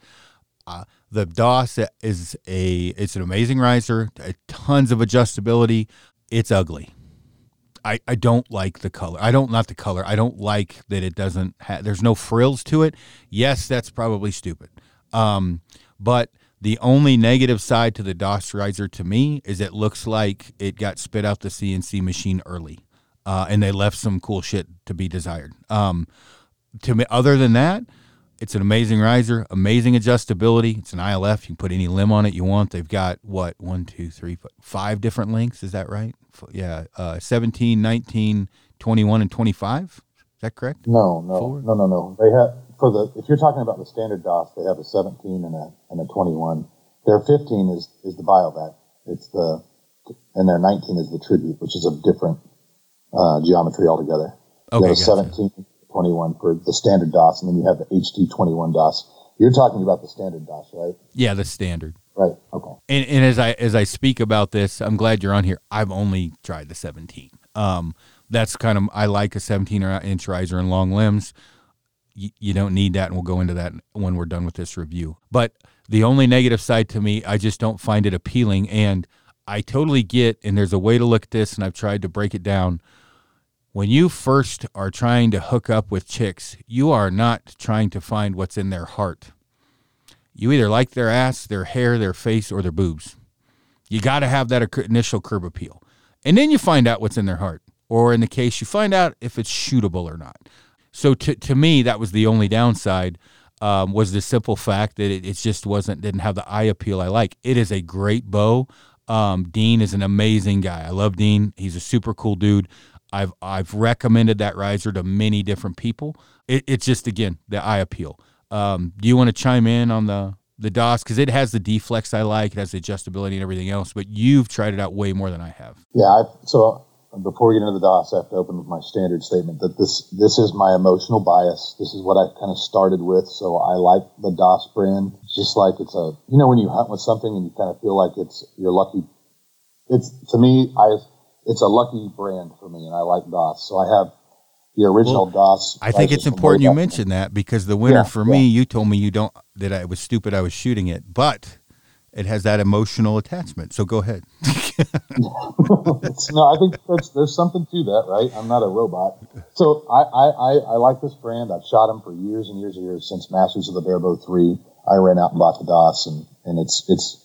Uh, the DOS is a it's an amazing riser, tons of adjustability. It's ugly. I, I don't like the color. I don't not the color. I don't like that it doesn't have. There's no frills to it. Yes, that's probably stupid. Um, but the only negative side to the DOS riser to me is it looks like it got spit out the CNC machine early uh, and they left some cool shit to be desired. Um, to me, other than that, it's an amazing riser, amazing adjustability. It's an ILF. You can put any limb on it you want. They've got what one, two, three, five different lengths. Is that right? Yeah, uh, 17, 19, 21, and 25. Is that correct? No, no, Four? no, no, no. They have for the if you're talking about the standard DOS, they have a 17 and a and a 21. Their 15 is is the Biovac. It's the and their 19 is the Tribute, which is a different uh, geometry altogether. Okay, you have a gotcha. 17, 21 for the standard DOS, and then you have the HD 21 DOS. You're talking about the standard DOS, right? Yeah, the standard. Right. Okay. And, and as I as I speak about this, I'm glad you're on here. I've only tried the 17. Um, that's kind of I like a 17 inch riser and long limbs. You, you don't need that, and we'll go into that when we're done with this review. But the only negative side to me, I just don't find it appealing, and I totally get. And there's a way to look at this, and I've tried to break it down when you first are trying to hook up with chicks, you are not trying to find what's in their heart. You either like their ass, their hair, their face, or their boobs. You got to have that initial curb appeal. And then you find out what's in their heart. Or in the case, you find out if it's shootable or not. So to, to me, that was the only downside. Um, was the simple fact that it, it, just wasn't didn't have the eye appeal I like. It is a great bow. Um, Dean is an amazing guy. I love Dean. He's a super cool dude. I've I've recommended that riser to many different people. It, it's just again the eye appeal. Um, do you want to chime in on the the DOS because it has the deflex I like, it has the adjustability and everything else. But you've tried it out way more than I have. Yeah. I've, so before we get into the DOS, I have to open with my standard statement that this this is my emotional bias. This is what I kind of started with. So I like the DOS brand. Just like it's a you know when you hunt with something and you kind of feel like it's you're lucky. It's to me I it's a lucky brand for me, and I like DOS. So I have the original well, DOS. I think it's important you mention that because the winner yeah, for yeah. me, you told me you don't that I was stupid. I was shooting it, but it has that emotional attachment. So go ahead. no, I think there's, something to that, right? I'm not a robot. So I, I, I, I like this brand. I've shot them for years and years and years since Masters of the Barebow 3. I ran out and bought the DOS, and, and it's it's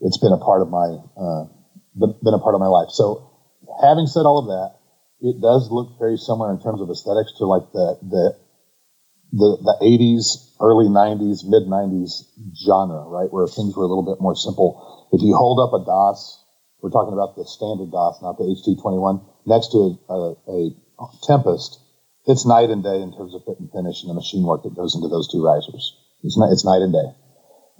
it's been a part of my uh, been a part of my life. So having said all of that, it does look very similar in terms of aesthetics to like the the the, the 80s, early 90s, mid 90s genre, right? Where things were a little bit more simple. If you hold up a DOS we're talking about the standard DOS, not the HT21, next to a, a, a Tempest, it's night and day in terms of fit and finish and the machine work that goes into those two risers. It's, not, it's night and day.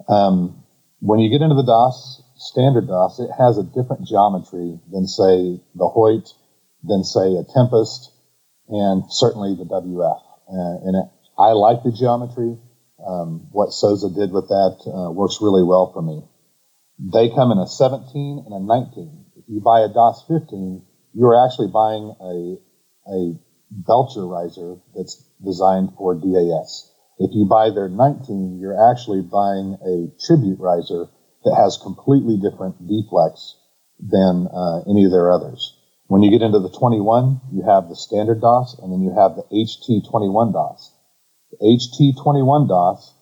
Um, when you get into the DOS, standard DOS, it has a different geometry than, say, the Hoyt, than, say, a Tempest, and certainly the WF. Uh, and it, I like the geometry. Um, what Souza did with that uh, works really well for me. They come in a 17 and a 19. If you buy a DOS 15, you're actually buying a, a Belcher riser that's designed for DAS. If you buy their 19, you're actually buying a tribute riser that has completely different deflex than uh, any of their others. When you get into the 21, you have the standard DOS, and then you have the HT21 DOS. The HT21 DOS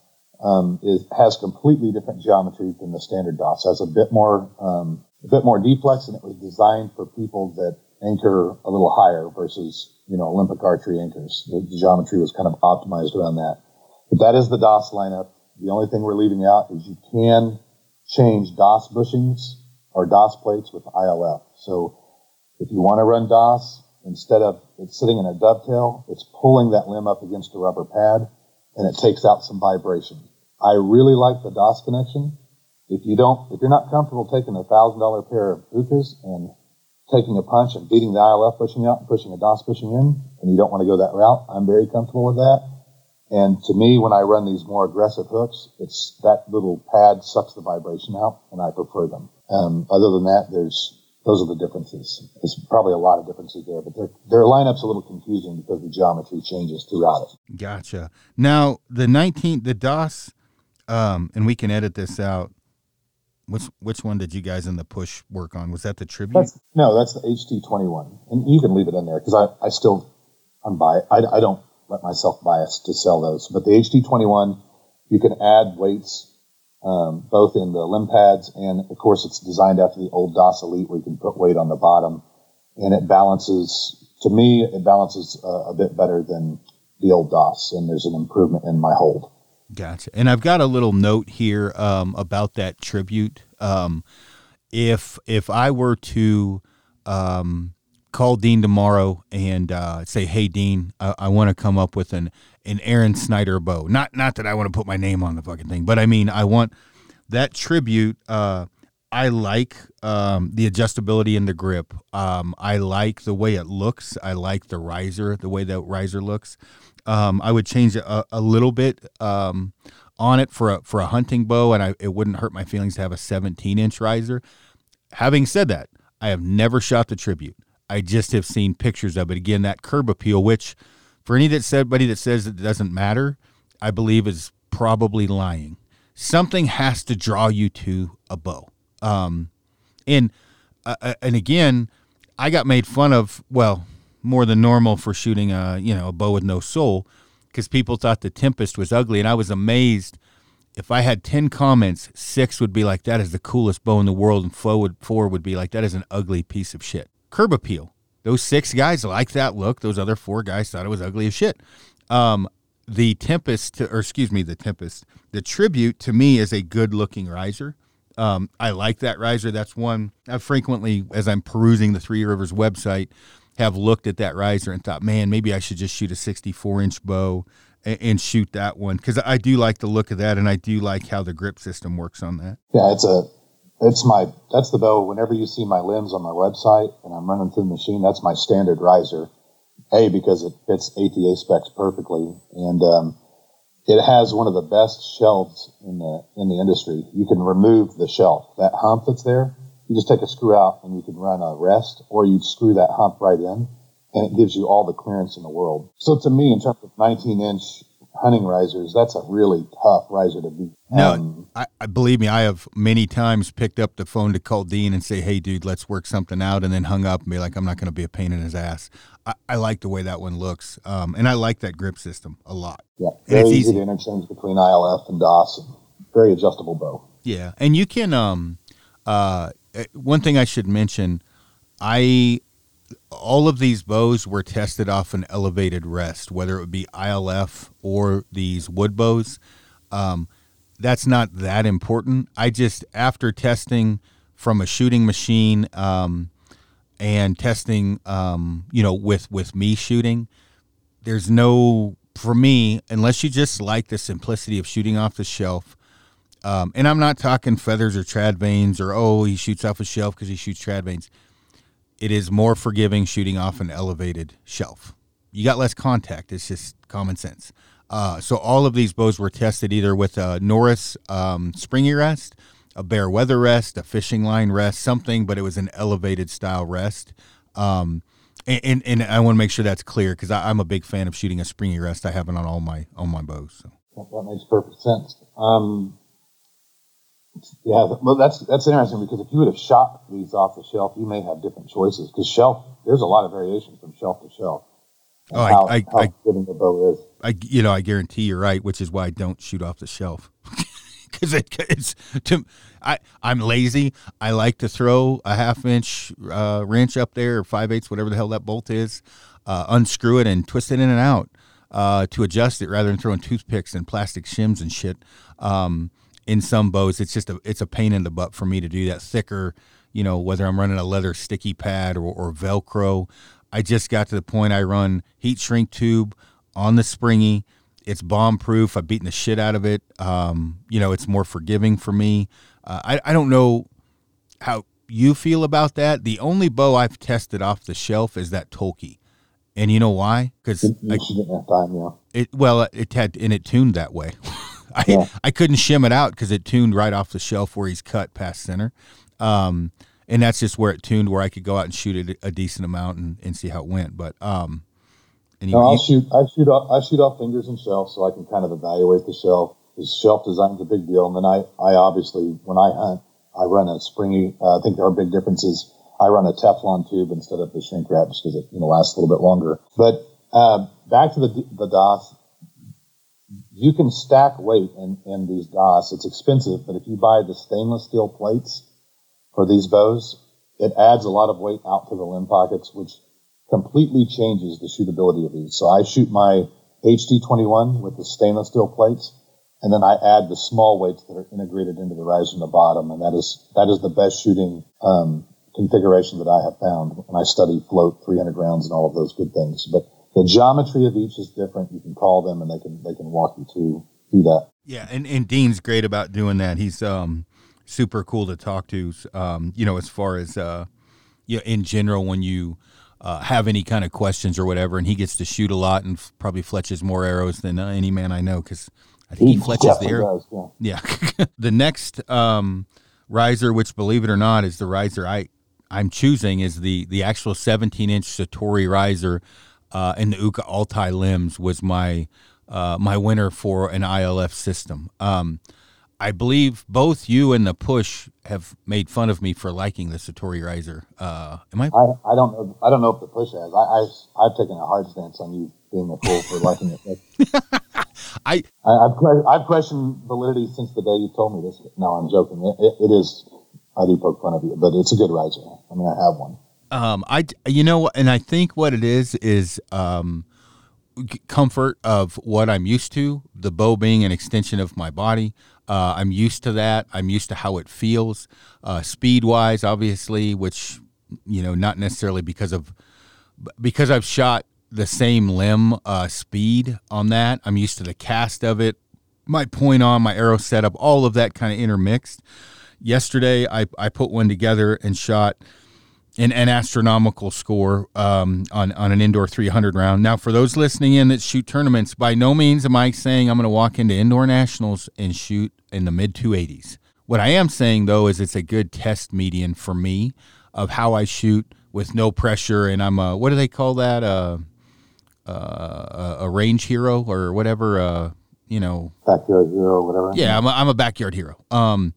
um, is, has completely different geometry than the standard DOS. It has a bit more um, a bit more deflex, and it was designed for people that anchor a little higher versus you know Olympic archery anchors. The, the geometry was kind of optimized around that. But that is the DOS lineup. The only thing we're leaving out is you can change DOS bushings or DOS plates with ILF. So if you want to run DOS, instead of it sitting in a dovetail, it's pulling that limb up against a rubber pad and it takes out some vibration. I really like the DOS connection. If you don't, if you're not comfortable taking a thousand dollar pair of Uukhas and taking a punch and beating the ILF bushing out and pushing a DOS bushing in, and you don't want to go that route, I'm very comfortable with that. And to me, when I run these more aggressive hooks, it's that little pad sucks the vibration out, and I prefer them. Um, other than that, there's those are the differences. There's probably a lot of differences there, but their their lineup's a little confusing because the geometry changes throughout it. Gotcha. Now the 19, the DOS, um, and we can edit this out. Which which one did you guys in the push work on? Was that the tribute? That's, no, that's the HT21, and you can leave it in there because I I still I'm by I, I don't let myself bias to sell those. But the HT21, you can add weights um, both in the limb pads and, of course, it's designed after the old DOS Elite where you can put weight on the bottom, and it balances. To me, it balances uh, a bit better than the old DOS, and there's an improvement in my hold. Gotcha. And I've got a little note here um, about that tribute. Um, if if I were to um, call Dean tomorrow and uh, say, "Hey, Dean, I, I want to come up with an an Aaron Snyder bow." Not not that I want to put my name on the fucking thing, but I mean, I want that tribute. Uh, I like um, the adjustability in the grip. Um, I like the way it looks. I like the riser, the way that riser looks. Um, I would change a, a little bit um, on it for a for a hunting bow, and I, it wouldn't hurt my feelings to have a 17 inch riser. Having said that, I have never shot the tribute. I just have seen pictures of it. Again, that curb appeal, which for any that said, that says it doesn't matter, I believe is probably lying. Something has to draw you to a bow. Um, and uh, uh, and again, I got made fun of. Well, more than normal for shooting a you know a bow with no soul, because people thought the Tempest was ugly, and I was amazed. If I had ten comments, six would be like, "That is the coolest bow in the world," and four would four would be like, "That is an ugly piece of shit." Curb appeal. Those six guys like that look. Those other four guys thought it was ugly as shit. Um, the Tempest, or excuse me, the Tempest, the Tribute to me is a good looking riser. Um, I like that riser. That's one I frequently, as I'm perusing the Three Rivers website, have looked at that riser and thought, man, maybe I should just shoot a 64 inch bow and, and shoot that one because I do like the look of that and I do like how the grip system works on that. Yeah, it's a it's my that's the bow. Whenever you see my limbs on my website and I'm running through the machine, that's my standard riser. A because it fits ATA specs perfectly, and um, it has one of the best shelves in the in the industry. You can remove the shelf, that hump that's there. You just take a screw out and you can run a rest, or you screw that hump right in, and it gives you all the clearance in the world. So to me, in terms of 19 inch hunting risers, that's a really tough riser to beat. No, um, I, I, believe me. I have many times picked up the phone to call Dean and say, "Hey, dude, let's work something out," and then hung up and be like, "I'm not going to be a pain in his ass." I, I, like the way that one looks, um, and I like that grip system a lot. Yeah, very easy, easy, to interchange between ILF and DOS. And very adjustable bow. Yeah, and you can. Um, uh, eh, one thing I should mention, I all of these bows were tested off an elevated rest, whether it would be ILF or these wood bows. Um, that's not that important. I just, after testing from a shooting machine um, and testing, um, you know, with with me shooting, there's no for me unless you just like the simplicity of shooting off the shelf. Um, and I'm not talking feathers or trad vanes or oh he shoots off a shelf because he shoots trad vanes. It is more forgiving shooting off an elevated shelf. You got less contact. It's just common sense. Uh, so all of these bows were tested either with a Norris um, springy rest, a Bear Weather rest, a fishing line rest, something, but it was an elevated style rest. Um, and, and, and I want to make sure that's clear because I'm a big fan of shooting a springy rest. I have it on all my on my bows. So. That makes perfect sense. Um, yeah, well, that's that's interesting because if you would have shot these off the shelf, you may have different choices because shelf there's a lot of variation from shelf to shelf. Oh, how, I, I, how I, the bow is. I, you know, I guarantee you're right, which is why I don't shoot off the shelf. Because it, it's to, I, I'm lazy. I like to throw a half inch uh, wrench up there or five eighths, whatever the hell that bolt is, uh, unscrew it and twist it in and out uh, to adjust it rather than throwing toothpicks and plastic shims and shit. Um, in some bows, it's just a it's a pain in the butt for me to do that thicker. You know, whether I'm running a leather sticky pad or, or Velcro. I just got to the point I run heat shrink tube on the springy. It's bomb proof. I've beaten the shit out of it. Um, you know, it's more forgiving for me. Uh, I, I don't know how you feel about that. The only bow I've tested off the shelf is that Toki. And you know why? Because yeah. it well, it had and it tuned that way. I yeah. I couldn't shim it out because it tuned right off the shelf where he's cut past center. Um, and that's just where it tuned where I could go out and shoot it a decent amount and, and see how it went. But um, and you, no, I'll shoot. I shoot off. I shoot off fingers and shelf so I can kind of evaluate the shelf. Because shelf design is a big deal, and then I, I obviously when I hunt, I run a springy. Uh, I think there are big differences. I run a Teflon tube instead of the shrink wrap just because it you know lasts a little bit longer. But uh, back to the the DOS, you can stack weight in, in these DOS. It's expensive, but if you buy the stainless steel plates for these bows, it adds a lot of weight out to the limb pockets, which completely changes the shootability of these. So I shoot my HD21 with the stainless steel plates, and then I add the small weights that are integrated into the riser and the bottom, and that is that is the best shooting um, configuration that I have found when I study float, 300 rounds, and all of those good things. But the geometry of each is different. You can call them, and they can they can walk you through through that. Yeah, and, and Dean's great about doing that. He's um super cool to talk to. Um, you know, as far as uh, you know, in general, when you uh, have any kind of questions or whatever, and he gets to shoot a lot and f- probably fletches more arrows than uh, any man I know because I think he, he fletches the arrows. Yeah. yeah. the next um, riser, which believe it or not, is the riser I I'm choosing is the the actual 17 inch Satori riser, uh, and the Uukha Altai limbs was my uh, my winner for an ILF system. Um, I believe both you and the push have made fun of me for liking the Satori Riser. Uh, am I? I? I don't know. I don't know if the push has. I, I have taken a hard stance on you being a fool for liking it. I, I have I've questioned validity since the day you told me this. No, I'm joking. It, it, it is. I do poke fun of you, but it's a good riser. I mean, I have one. Um, I you know, and I think what it is is um, comfort of what I'm used to. The bow being an extension of my body. Uh, I'm used to that. I'm used to how it feels, uh, speed wise, obviously, which you know, not necessarily because of because I've shot the same limb uh, speed on that. I'm used to the cast of it, my point on, my arrow setup, all of that kind of intermixed. Yesterday, I, I put one together and shot an, an astronomical score um, on, on an indoor 300 round. Now, for those listening in that shoot tournaments, by no means am I saying I'm going to walk into indoor nationals and shoot in the mid 280s. What I am saying, though, is it's a good test median for me of how I shoot with no pressure. And I'm a, what do they call that? Uh, uh, a range hero or whatever, uh, you know. Backyard hero, whatever. Yeah, I'm a, I'm a backyard hero. Um,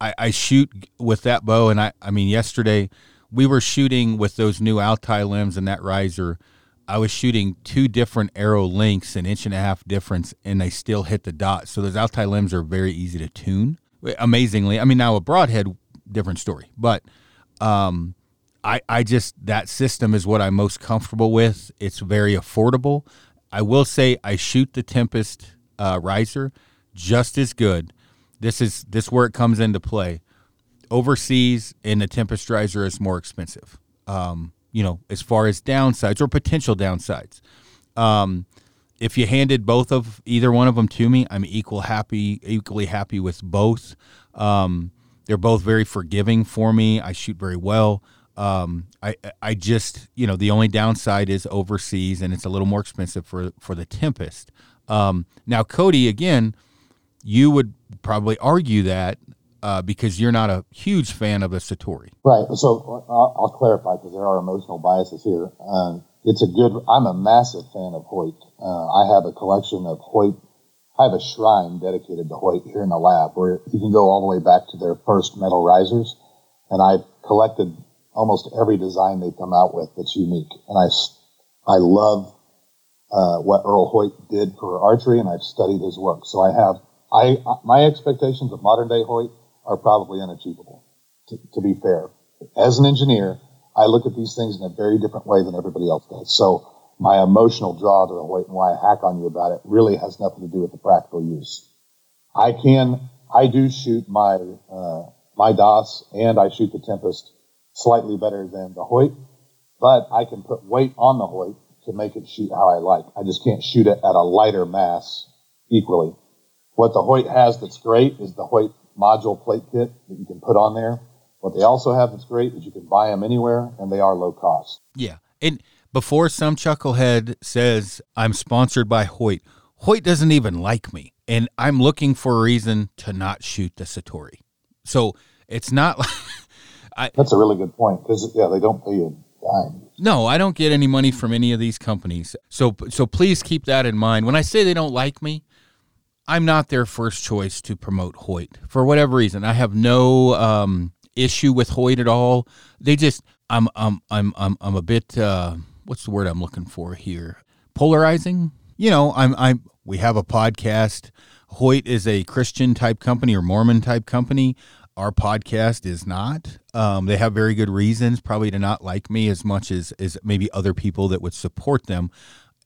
I, I shoot with that bow. And I, I mean, yesterday, we were shooting with those new Altai limbs and that riser. I was shooting two different arrow lengths, an inch and a half difference, and they still hit the dot. So those Altai limbs are very easy to tune. Amazingly, I mean, now a broadhead, different story, but um, I I just that system is what I'm most comfortable with. It's very affordable. I will say I shoot the Tempest uh, riser just as good. This is this where it comes into play overseas and the Tempest riser is more expensive. Um, you know, as far as downsides or potential downsides. Um, if you handed both of either one of them to me, I'm equal happy, equally happy with both. Um, they're both very forgiving for me. I shoot very well. Um, I I just you know the only downside is overseas and it's a little more expensive for for the Tempest. Um, now Cody, again, you would probably argue that uh, because you're not a huge fan of the Satori. Right. So I'll, I'll clarify because there are emotional biases here. Um, it's a good. I'm a massive fan of Hoyt. Uh, I have a collection of Hoyt. I have a shrine dedicated to Hoyt here in the lab where you can go all the way back to their first metal risers, and I've collected almost every design they come out with that's unique. And I, I love uh, what Earl Hoyt did for archery, and I've studied his work. So I have I my expectations of modern day Hoyt are probably unachievable. To, to be fair, as an engineer, I look at these things in a very different way than everybody else does. So my emotional draw to the Hoyt and why I hack on you about it really has nothing to do with the practical use. I can, I do shoot my, uh, my DOS and I shoot the Tempest slightly better than the Hoyt, but I can put weight on the Hoyt to make it shoot how I like. I just can't shoot it at a lighter mass equally. What the Hoyt has that's great is the Hoyt module plate kit that you can put on there what they also have that's great is you can buy them anywhere and they are low cost. Yeah. And before some chucklehead says I'm sponsored by Hoyt, Hoyt doesn't even like me. And I'm looking for a reason to not shoot the Satori. So it's not like I, That's a really good point because yeah, they don't pay you dime. No, I don't get any money from any of these companies. So so please keep that in mind. When I say they don't like me, I'm not their first choice to promote Hoyt for whatever reason. I have no um, issue with Hoyt at all. They just I'm I'm I'm I'm I'm a bit uh, what's the word I'm looking for here? Polarizing. You know, I'm I'm we have a podcast. Hoyt is a Christian type company or Mormon type company. Our podcast is not. Um, they have very good reasons, probably to not like me as much as as maybe other people that would support them.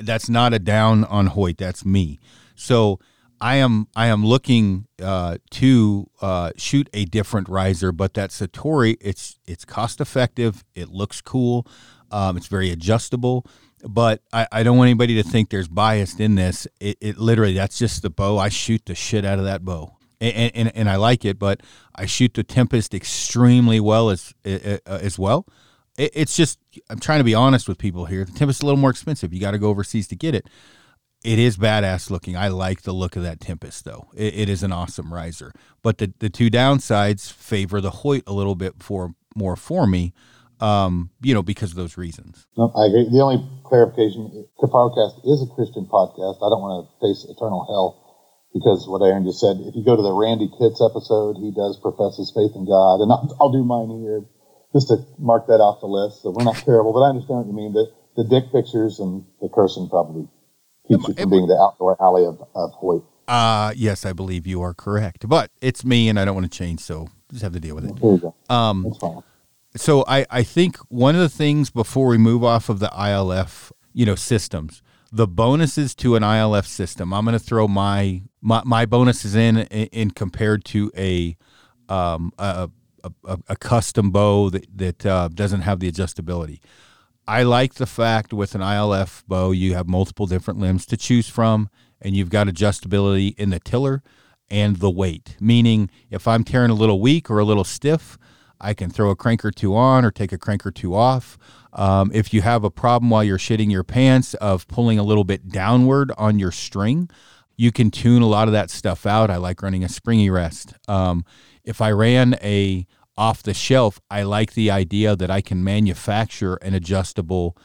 That's not a down on Hoyt. That's me. So I am I am looking uh, to uh, shoot a different riser, but that Satori it's it's cost effective. It looks cool. Um, it's very adjustable. But I, I don't want anybody to think there's bias in this. It, it literally that's just the bow. I shoot the shit out of that bow. And, and, and I like it, but I shoot the Tempest extremely well as as well. it's just I'm trying to be honest with people here. The Tempest is a little more expensive. You got to go overseas to get it it is badass looking. I like the look of that Tempest, though. It, it is an awesome riser. But the, the two downsides favor the Hoyt a little bit for more for me, um, you know, because of those reasons. No, I agree. The only clarification, the podcast is a Christian podcast. I don't want to face eternal hell because what Aaron just said, if you go to the Randy Kitts episode, he does profess his faith in God, and I'll, I'll do mine here just to mark that off the list. So we're not terrible, but I understand what you mean. The, the dick pictures and the cursing probably keeps you from being the outdoor alley of, of Hoyt. Uh, yes, I believe you are correct. But it's me and I don't want to change, so just have to deal with it. There you go. Um, So I, I think one of the things before we move off of the ILF, you know, systems, the bonuses to an ILF system, I'm going to throw my, my, my bonuses in, in, in compared to a, um, a, a, a, custom bow that, that uh, doesn't have the adjustability. I like the fact with an ILF bow, you have multiple different limbs to choose from, and you've got adjustability in the tiller and the weight. Meaning, if I'm tearing a little weak or a little stiff, I can throw a crank or two on or take a crank or two off. Um, if you have a problem while you're shitting your pants of pulling a little bit downward on your string, you can tune a lot of that stuff out. I like running a springy rest. Um, if I ran a off the shelf, I like the idea that I can manufacture an adjustable,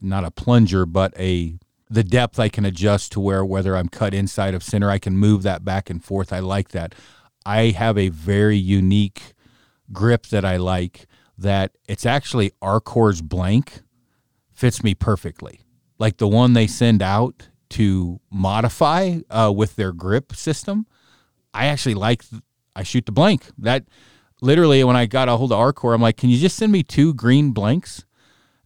not a plunger, but a the depth I can adjust to where whether I'm cut inside of center, I can move that back and forth. I like that. I have a very unique grip that I like that it's actually Arcor's blank fits me perfectly. Like the one they send out to modify uh, with their grip system. I actually like I shoot the blank. That literally when I got a hold of Arcor, I'm like, can you just send me two green blanks?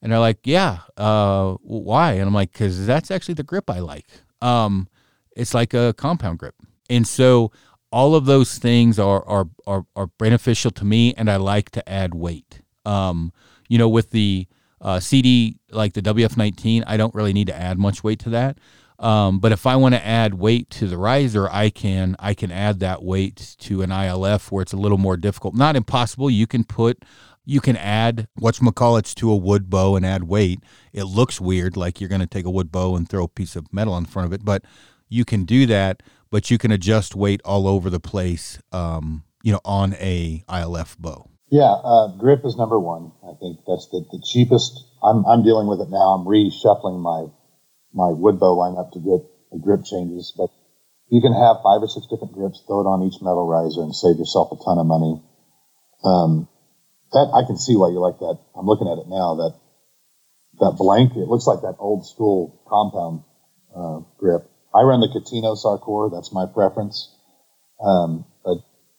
And they're like, yeah. Uh, why? And I'm like, because that's actually the grip I like. Um, it's like a compound grip. And so all of those things are are are, are beneficial to me, and I like to add weight. Um, you know, with the uh, CD like the WF19, I don't really need to add much weight to that. Um, but if I want to add weight to the riser, I can I can add that weight to an ILF where it's a little more difficult. Not impossible. You can put you can add what's McCulloch's to a wood bow and add weight. It looks weird, like you're going to take a wood bow and throw a piece of metal in front of it, but you can do that. But you can adjust weight all over the place, um, you know, on a ILF bow. Yeah, uh, grip is number one. I think that's the, the cheapest. I'm, I'm dealing with it now. I'm reshuffling my my wood bow lineup to get the grip changes, but you can have five or six different grips, throw it on each metal riser, and save yourself a ton of money. Um, that I can see why you like that. I'm looking at it now. That that blank, it looks like that old school compound uh, grip. I run the Catino Sarcor. That's my preference. Um, but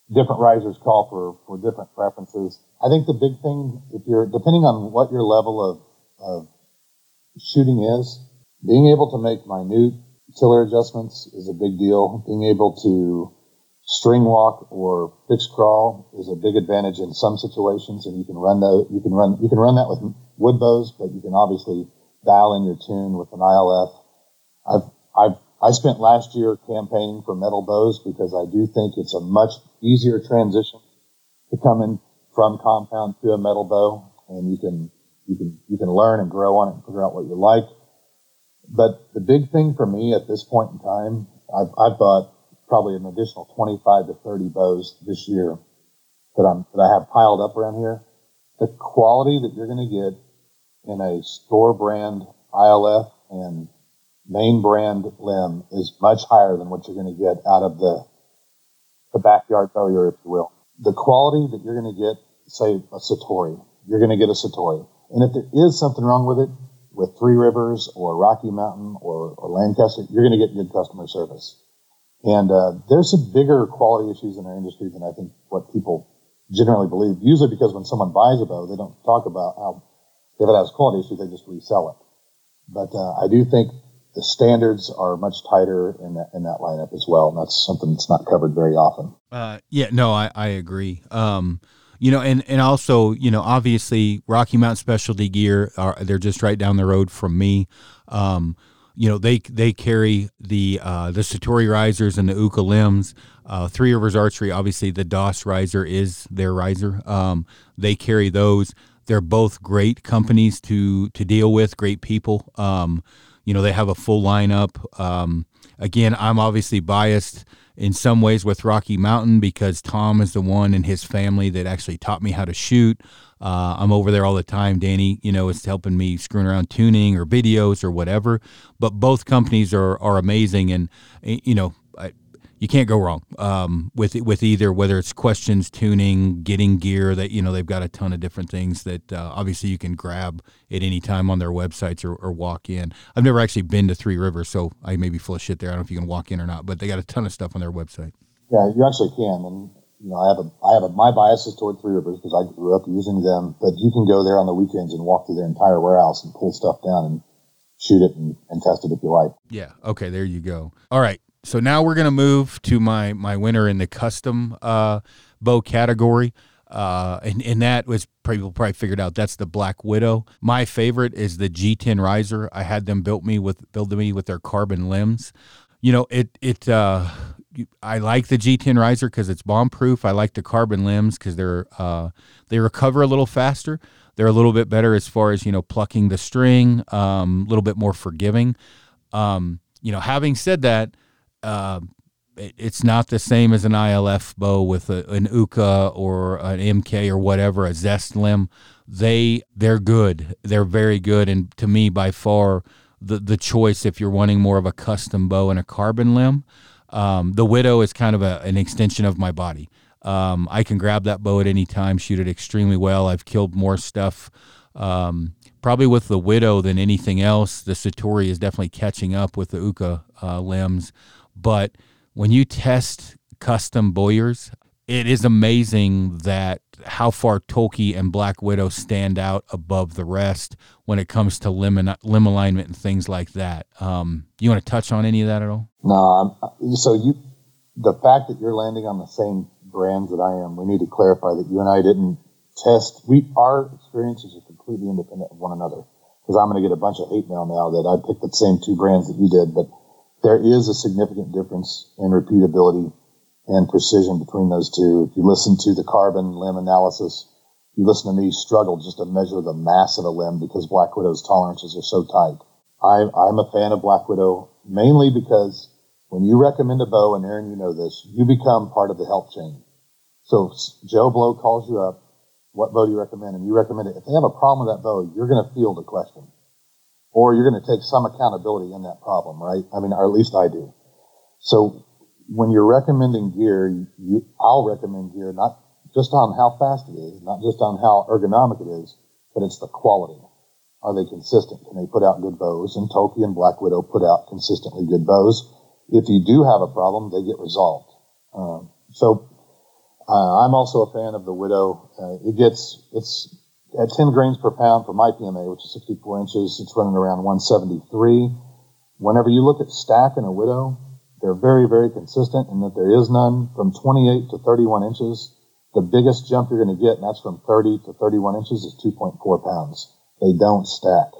different risers call for, for different preferences. I think the big thing, if you're depending on what your level of, of shooting is, being able to make minute tiller adjustments is a big deal. Being able to string walk or fix crawl is a big advantage in some situations, and you can run that. You can run you can run that with wood bows, but you can obviously dial in your tune with an ILF. I've I've I spent last year campaigning for metal bows because I do think it's a much easier transition to come in from compound to a metal bow, and you can you can you can learn and grow on it and figure out what you like. But the big thing for me at this point in time, I've, I've bought probably an additional 25 to 30 bows this year that I'm that I have piled up around here. The quality that you're going to get in a store brand ILF and main brand limb is much higher than what you're going to get out of the the backyard bowyer, if you will. The quality that you're going to get, say a Satori, you're going to get a Satori, and if there is something wrong with it, with Three Rivers or Rocky Mountain or, or Lancaster, you're going to get good customer service. And uh, there's some bigger quality issues in our industry than I think what people generally believe. Usually because when someone buys a bow, they don't talk about how if it has quality issues, they just resell it. But uh, I do think the standards are much tighter in that in that lineup as well, and that's something that's not covered very often. Uh, yeah, no, I, I agree. Um, you know, and, and also, you know, obviously Rocky Mountain Specialty Gear are they're just right down the road from me. Um, you know, they they carry the uh, the Satori risers and the Uukha limbs. Uh, Three Rivers Archery, obviously, the DOS riser is their riser. Um, they carry those. They're both great companies to to deal with, great people. Um, you know, they have a full lineup. Um, again, I'm obviously biased in some ways with Rocky Mountain because Tom is the one in his family that actually taught me how to shoot. Uh, I'm over there all the time. Danny, you know, is helping me screwing around tuning or videos or whatever. But both companies are are amazing, and you know, you can't go wrong um, with with either whether it's questions tuning getting gear that you know they've got a ton of different things that uh, obviously you can grab at any time on their websites or, or, walk in. I've never actually been to three rivers so i may be full of shit there. I don't know if you can walk in or not but they got a ton of stuff on their website. Yeah you actually can and you know i have a i have a my bias is toward three rivers because i grew up using them but you can go there on the weekends and walk through their entire warehouse and pull stuff down and shoot it and, and test it if you like. Yeah okay there you go. All right so now we're gonna move to my my winner in the custom uh, bow category. Uh, and, and that was people probably figured out that's the Black Widow. My favorite is the G10 riser. I had them built me with build me with their carbon limbs. You know, it it uh, I like the G10 riser because it's bomb proof. I like the carbon limbs because they're uh, they recover a little faster. They're a little bit better as far as you know plucking the string, um, a little bit more forgiving. Um, you know, having said that, uh, it's not the same as an ILF bow with a, an Uukha or an MK or whatever, a Zest limb. They they're good. They're very good, and to me, by far, the the choice if you're wanting more of a custom bow and a carbon limb. Um, the Widow is kind of a, an extension of my body. Um, I can grab that bow at any time, shoot it extremely well. I've killed more stuff, um, probably with the Widow than anything else. The Satori is definitely catching up with the Uukha uh, limbs. But when you test custom bowyers, it is amazing that how far Toki and Black Widow stand out above the rest when it comes to limb, limb alignment and things like that. Um, you want to touch on any of that at all? No. So you the fact that you're landing on the same brands that I am, we need to clarify that you and I didn't test. We our experiences are completely independent of one another. Because I'm going to get a bunch of hate mail now that I picked the same two brands that you did, but there is a significant difference in repeatability and precision between those two. If you listen to the carbon limb analysis, you listen to me struggle just to measure the mass of a limb because Black Widow's tolerances are so tight. I, I'm a fan of Black Widow mainly because when you recommend a bow, and Aaron, you know this, you become part of the help chain. So Joe Blow calls you up, what bow do you recommend? And you recommend it. If they have a problem with that bow, you're going to field a question, or you're going to take some accountability in that problem, right? I mean, or at least I do. So when you're recommending gear, you, I'll recommend gear not just on how fast it is, not just on how ergonomic it is, but it's the quality. Are they consistent? Can they put out good bows? And Toki and Black Widow put out consistently good bows. If you do have a problem, they get resolved. Um, so uh, I'm also a fan of the Widow. Uh, it gets it's at 10 grains per pound for my PMA, which is 64 inches. It's running around 173. Whenever you look at stack and a Widow, they're very, very consistent in that there is none from 28 to 31 inches. The biggest jump you're going to get, and that's from 30 to 31 inches, is 2.4 pounds. They don't stack.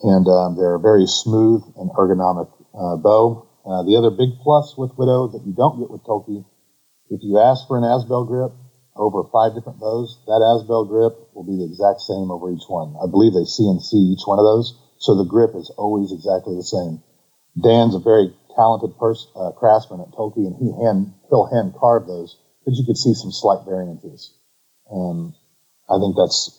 And um, they're a very smooth and ergonomic uh, bow. Uh, the other big plus with Widow that you don't get with Toki, if you ask for an Asbell grip over five different bows, that Asbell grip will be the exact same over each one. I believe they CNC each one of those, so the grip is always exactly the same. Dan's a very talented pers- uh, craftsman at Toki, and he hand he'll hand carve those, but you could see some slight variances. And I think that's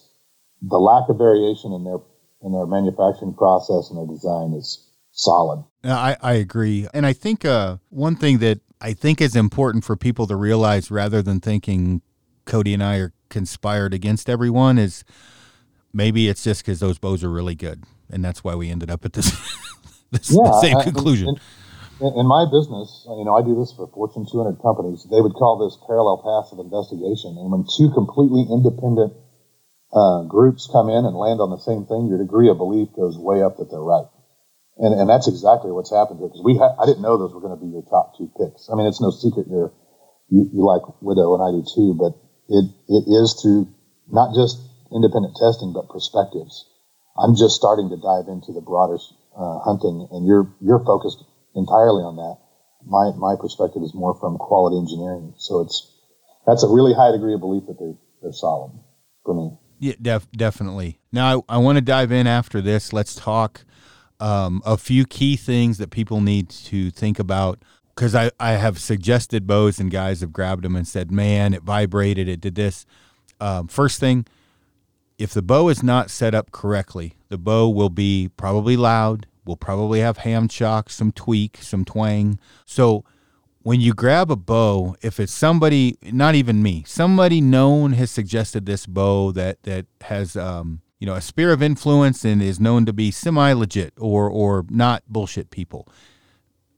the lack of variation in their in their manufacturing process and their design is solid. I, I agree. And I think uh, one thing that I think is important for people to realize rather than thinking Cody and I are conspired against everyone is maybe it's just because those bows are really good. And that's why we ended up at this, this yeah, same I, conclusion. In, in, in, my business, you know, I do this for Fortune 200 companies. They would call this parallel paths of investigation. And when two completely independent uh, groups come in and land on the same thing, your degree of belief goes way up that they're right. And, and that's exactly what's happened here because we ha- I didn't know those were going to be your top two picks. I mean, it's no secret you're, you, you like Widow and I do too, but it, it is through not just independent testing, but perspectives. I'm just starting to dive into the broader uh, hunting and you're, you're focused entirely on that. My, my perspective is more from quality engineering. So it's, that's a really high degree of belief that they're, they're solid for me. Yeah, def- definitely. Now, I, I want to dive in after this. Let's talk um, a few key things that people need to think about. Because I, I have suggested bows and guys have grabbed them and said, man, it vibrated, it did this. Um, first thing, if the bow is not set up correctly, the bow will be probably loud, will probably have ham shock, some tweak, some twang. So when you grab a bow, if it's somebody, not even me, somebody known has suggested this bow that that has um, you know a sphere of influence and is known to be semi legit or or not bullshit people.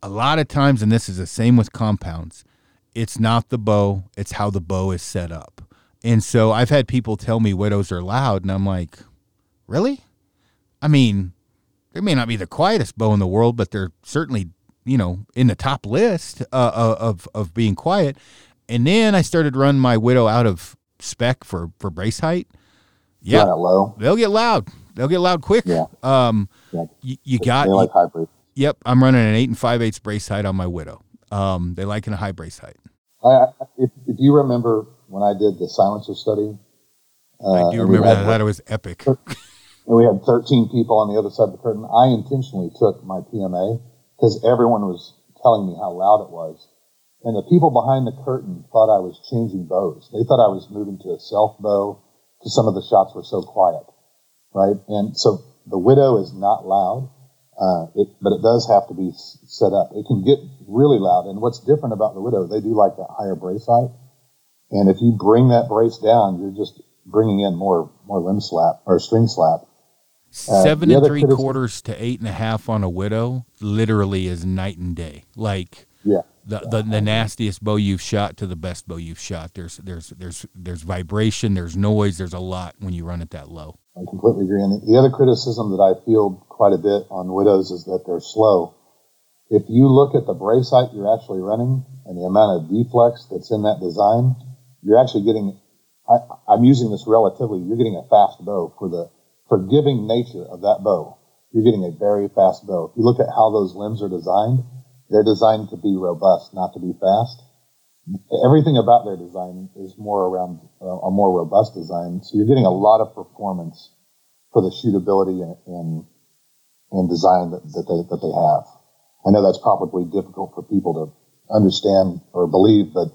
A lot of times, and this is the same with compounds, it's not the bow, it's how the bow is set up. And so I've had people tell me widows are loud, and I'm like, really? I mean, they may not be the quietest bow in the world, but they're certainly you know in the top list uh, uh, of of being quiet. And then I started running my widow out of spec for for brace height. Yeah, low. They'll get loud. They'll get loud quick. Yeah. Um, yeah. You, you got. Like hybrid. Yep, I'm running an eight and five eighths brace height on my widow. Um, they like in a high brace height. I, if, if you remember when I did the silencer study, uh, I do remember that. That was epic. And we had 13 people on the other side of the curtain. I intentionally took my PMA because everyone was telling me how loud it was. And the people behind the curtain thought I was changing bows. They thought I was moving to a self bow because some of the shots were so quiet, right? And so the widow is not loud, uh, it, but it does have to be set up. It can get really loud. And what's different about the widow, they do like that higher brace height. And if you bring that brace down, you're just bringing in more more limb slap or string slap. Uh, Seven and three quarters to eight and a half on a widow literally is night and day. Like yeah, the, the, the nastiest bow you've shot to the best bow you've shot. There's there's there's there's vibration, there's noise, there's a lot when you run it that low. I completely agree. And the other criticism that I feel quite a bit on widows is that they're slow. if you look at the brace height you're actually running and the amount of deflex that's in that design, you're actually getting, I, I'm using this relatively, you're getting a fast bow for the forgiving nature of that bow. You're getting a very fast bow. If you look at how those limbs are designed, they're designed to be robust, not to be fast. Everything about their design is more around uh, a more robust design. So you're getting a lot of performance for the shootability and, and, and design that, that they, that they have. I know that's probably difficult for people to understand or believe, but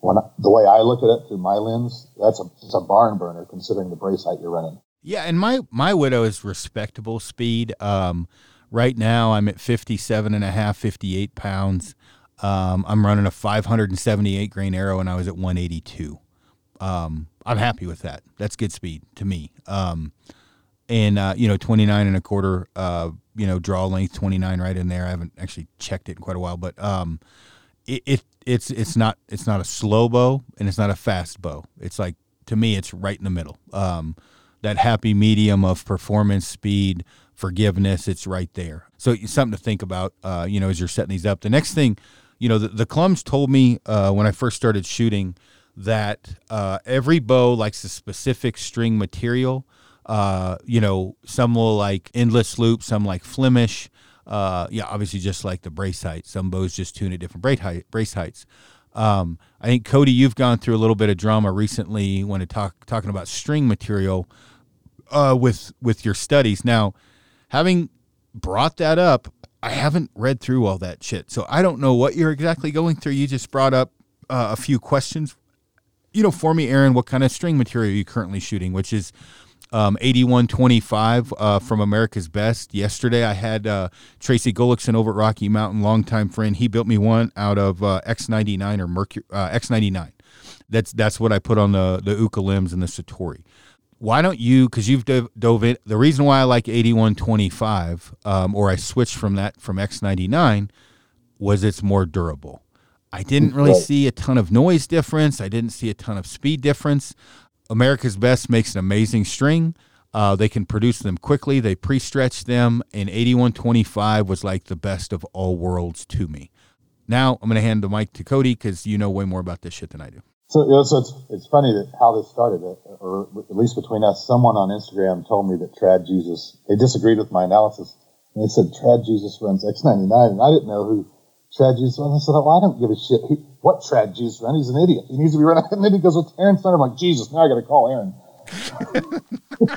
when I, the way I look at it through my lens, that's a, it's a barn burner considering the brace height you're running. Yeah, and my my widow is respectable speed. Um, right now I'm at 57 and a half, 58 pounds. Um, I'm running a 578 grain arrow, and I was at 182. Um, I'm happy with that. That's good speed to me. Um, and uh, you know, 29 and a quarter. Uh, you know, draw length 29 right in there. I haven't actually checked it in quite a while, but um, it, it it's it's not it's not a slow bow and it's not a fast bow. It's like to me, it's right in the middle. Um, that happy medium of performance, speed, forgiveness. It's right there. So something to think about. Uh, you know, as you're setting these up. The next thing, you know, the, the Clums told me uh, when I first started shooting that uh, every bow likes a specific string material. Uh, you know, some will like endless loop, some like Flemish. Uh, yeah, obviously just like the brace height. Some bows just tune at different brace, height, brace heights. Um, I think Cody, you've gone through a little bit of drama recently when it talk talking about string material uh, with with your studies. Now, having brought that up, I haven't read through all that shit, so I don't know what you're exactly going through. You just brought up uh, a few questions, you know, for me, Aaron. What kind of string material are you currently shooting? Which is um, 8125 uh, from America's Best. Yesterday, I had uh, Tracy Gullickson over at Rocky Mountain, longtime friend. He built me one out of uh, X99 or Mercury uh, X99. That's that's what I put on the the Uukha limbs and the Satori. Why don't you? Because you've dove, dove, in. The reason why I like 8125, um, or I switched from that from X99, was it's more durable. I didn't really see a ton of noise difference. I didn't see a ton of speed difference. America's Best makes an amazing string. Uh, they can produce them quickly. They pre-stretch them, and 8125 was like the best of all worlds to me. Now I'm going to hand the mic to Cody because you know way more about this shit than I do. So, you know, so it's, it's funny that how this started, uh, or at least between us. Someone on Instagram told me that Trad Jesus. They disagreed with my analysis, and they said Trad Jesus runs X99, and I didn't know who Trad Jesus runs. I said, well, I don't give a shit. What Trad Jesus run? He's an idiot. He needs to be running. And then he goes, with Aaron Snyder. I'm like, Jesus, now I got to call Aaron.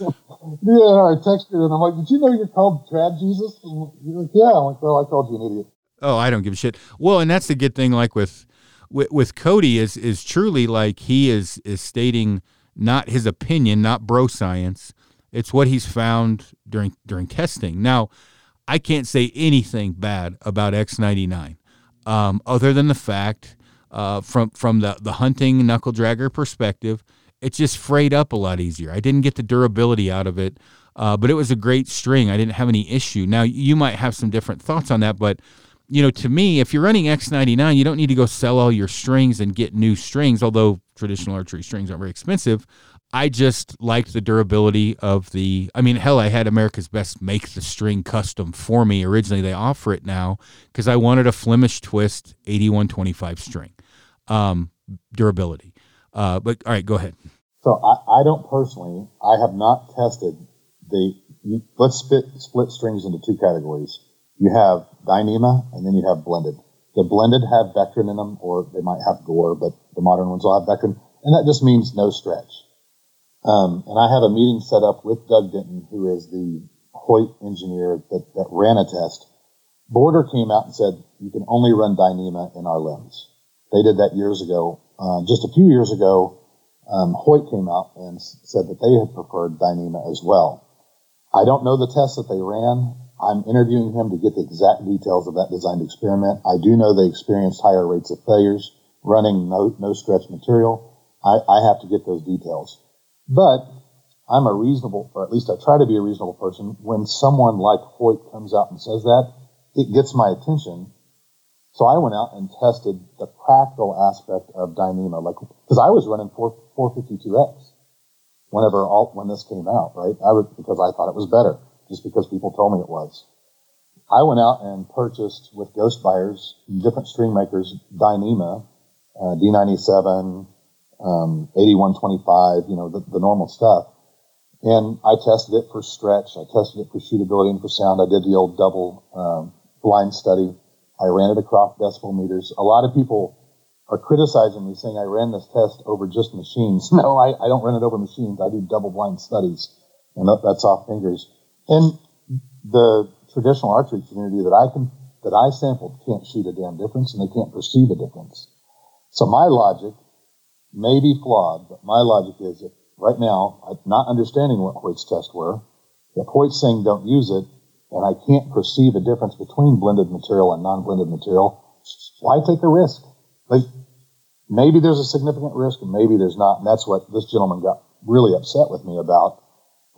yeah, I texted her and I'm like, did you know you're called Trad Jesus? And you're like, yeah. I'm like, well, I called you an idiot. Oh, I don't give a shit. Well, and that's the good thing. Like with with, with Cody is is truly like he is is stating not his opinion, not bro science. It's what he's found during during testing. Now, I can't say anything bad about X99 um, other than the fact uh, from from the the hunting knuckle dragger perspective, it just frayed up a lot easier. I didn't get the durability out of it, uh, but it was a great string. I didn't have any issue. Now you might have some different thoughts on that, but you know, to me, if you're running X99, you don't need to go sell all your strings and get new strings. Although traditional archery strings aren't very expensive, I just liked the durability of the. I mean, hell, I had America's Best make the string custom for me. Originally, they offer it now because I wanted a Flemish twist 8125 string um, durability. Uh, but all right, go ahead. So I, I don't personally. I have not tested the. You, let's split split strings into two categories. You have Dyneema, and then you have blended. The blended have Vectran in them, or they might have Gore, but the modern ones will have Vectran, and that just means no stretch. Um, and I have a meeting set up with Doug Denton, who is the Hoyt engineer that, that ran a test. Border came out and said, you can only run Dyneema in our limbs. They did that years ago. Uh, just a few years ago, um, Hoyt came out and said that they had preferred Dyneema as well. I don't know the test that they ran. I'm interviewing him to get the exact details of that designed experiment. I do know they experienced higher rates of failures running no, no stretch material. I, I have to get those details. But I'm a reasonable, or at least I try to be a reasonable person. When someone like Hoyt comes out and says that, it gets my attention. So I went out and tested the practical aspect of Dyneema, like because I was running 4, 452X whenever all when this came out, right? I would because I thought it was better, just because people told me it was. I went out and purchased with ghost buyers, different string makers, Dyneema, uh, D97, um, 8125, you know, the, the normal stuff. And I tested it for stretch. I tested it for shootability and for sound. I did the old double um, blind study. I ran it across decibel meters. A lot of people are criticizing me saying I ran this test over just machines. No, I, I don't run it over machines. I do double blind studies, and that, that's off fingers. And the traditional archery community that I can that I sampled can't shoot a damn difference, and they can't perceive a difference. So my logic may be flawed, but my logic is if right now, I'm not understanding what Hoyt's tests were, if Hoyt's saying don't use it, and I can't perceive a difference between blended material and non-blended material, why take a risk? Like, maybe there's a significant risk and maybe there's not. And that's what this gentleman got really upset with me about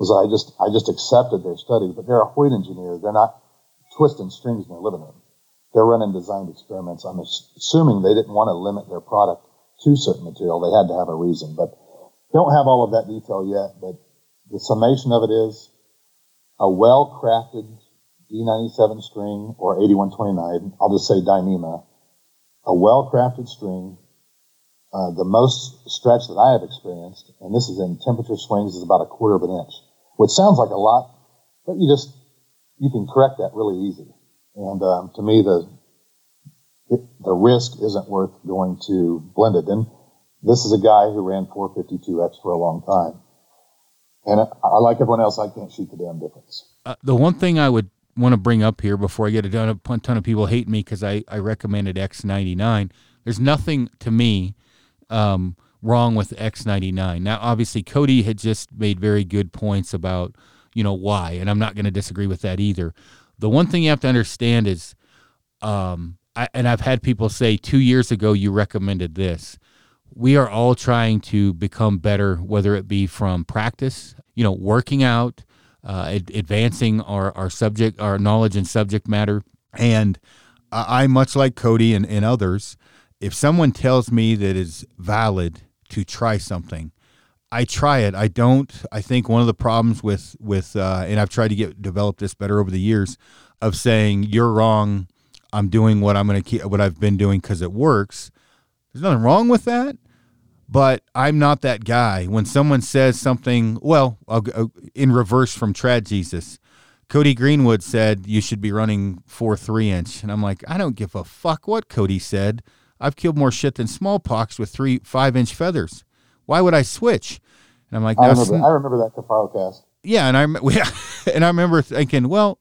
was I just, I just accepted their study, but they're a Hoyt engineer. They're not twisting strings in their living room. They're running designed experiments. I'm assuming they didn't want to limit their product to certain material. They had to have a reason, but don't have all of that detail yet. But the summation of it is a well crafted D97 string or 8129. I'll just say Dyneema. A well crafted string. Uh, the most stretch that I have experienced, and this is in temperature swings, is about a quarter of an inch, which sounds like a lot, but you just you can correct that really easy. And um, to me, the it, the risk isn't worth going to blended. And this is a guy who ran 452X for a long time. And I, like everyone else, I can't shoot the damn difference. Uh, the one thing I would want to bring up here before I get a ton of, a ton of people hate me because I, I recommended X99. There's nothing to me um, wrong with X99. Now, obviously, Cody had just made very good points about, you know, why, and I'm not going to disagree with that either. The one thing you have to understand is um, I, and I've had people say two years ago you recommended this. We are all trying to become better, whether it be from practice, you know, working out, uh, ad- advancing our, our subject, our knowledge and subject matter. And I, much like Cody and, and others, if someone tells me that it's valid to try something, I try it. I don't. I think one of the problems with with uh, and I've tried to get develop this better over the years of saying you're wrong I'm doing what I'm going to keep what I've been doing because it works. There's nothing wrong with that, but I'm not that guy. When someone says something, well, go, uh, in reverse from Trad Jesus, Cody Greenwood said you should be running four three inch, and I'm like, I don't give a fuck what Cody said. I've killed more shit than smallpox with three five inch feathers. Why would I switch? And I'm like, I remember, I remember that KifaruCast. Yeah, and I yeah, and I remember thinking, well,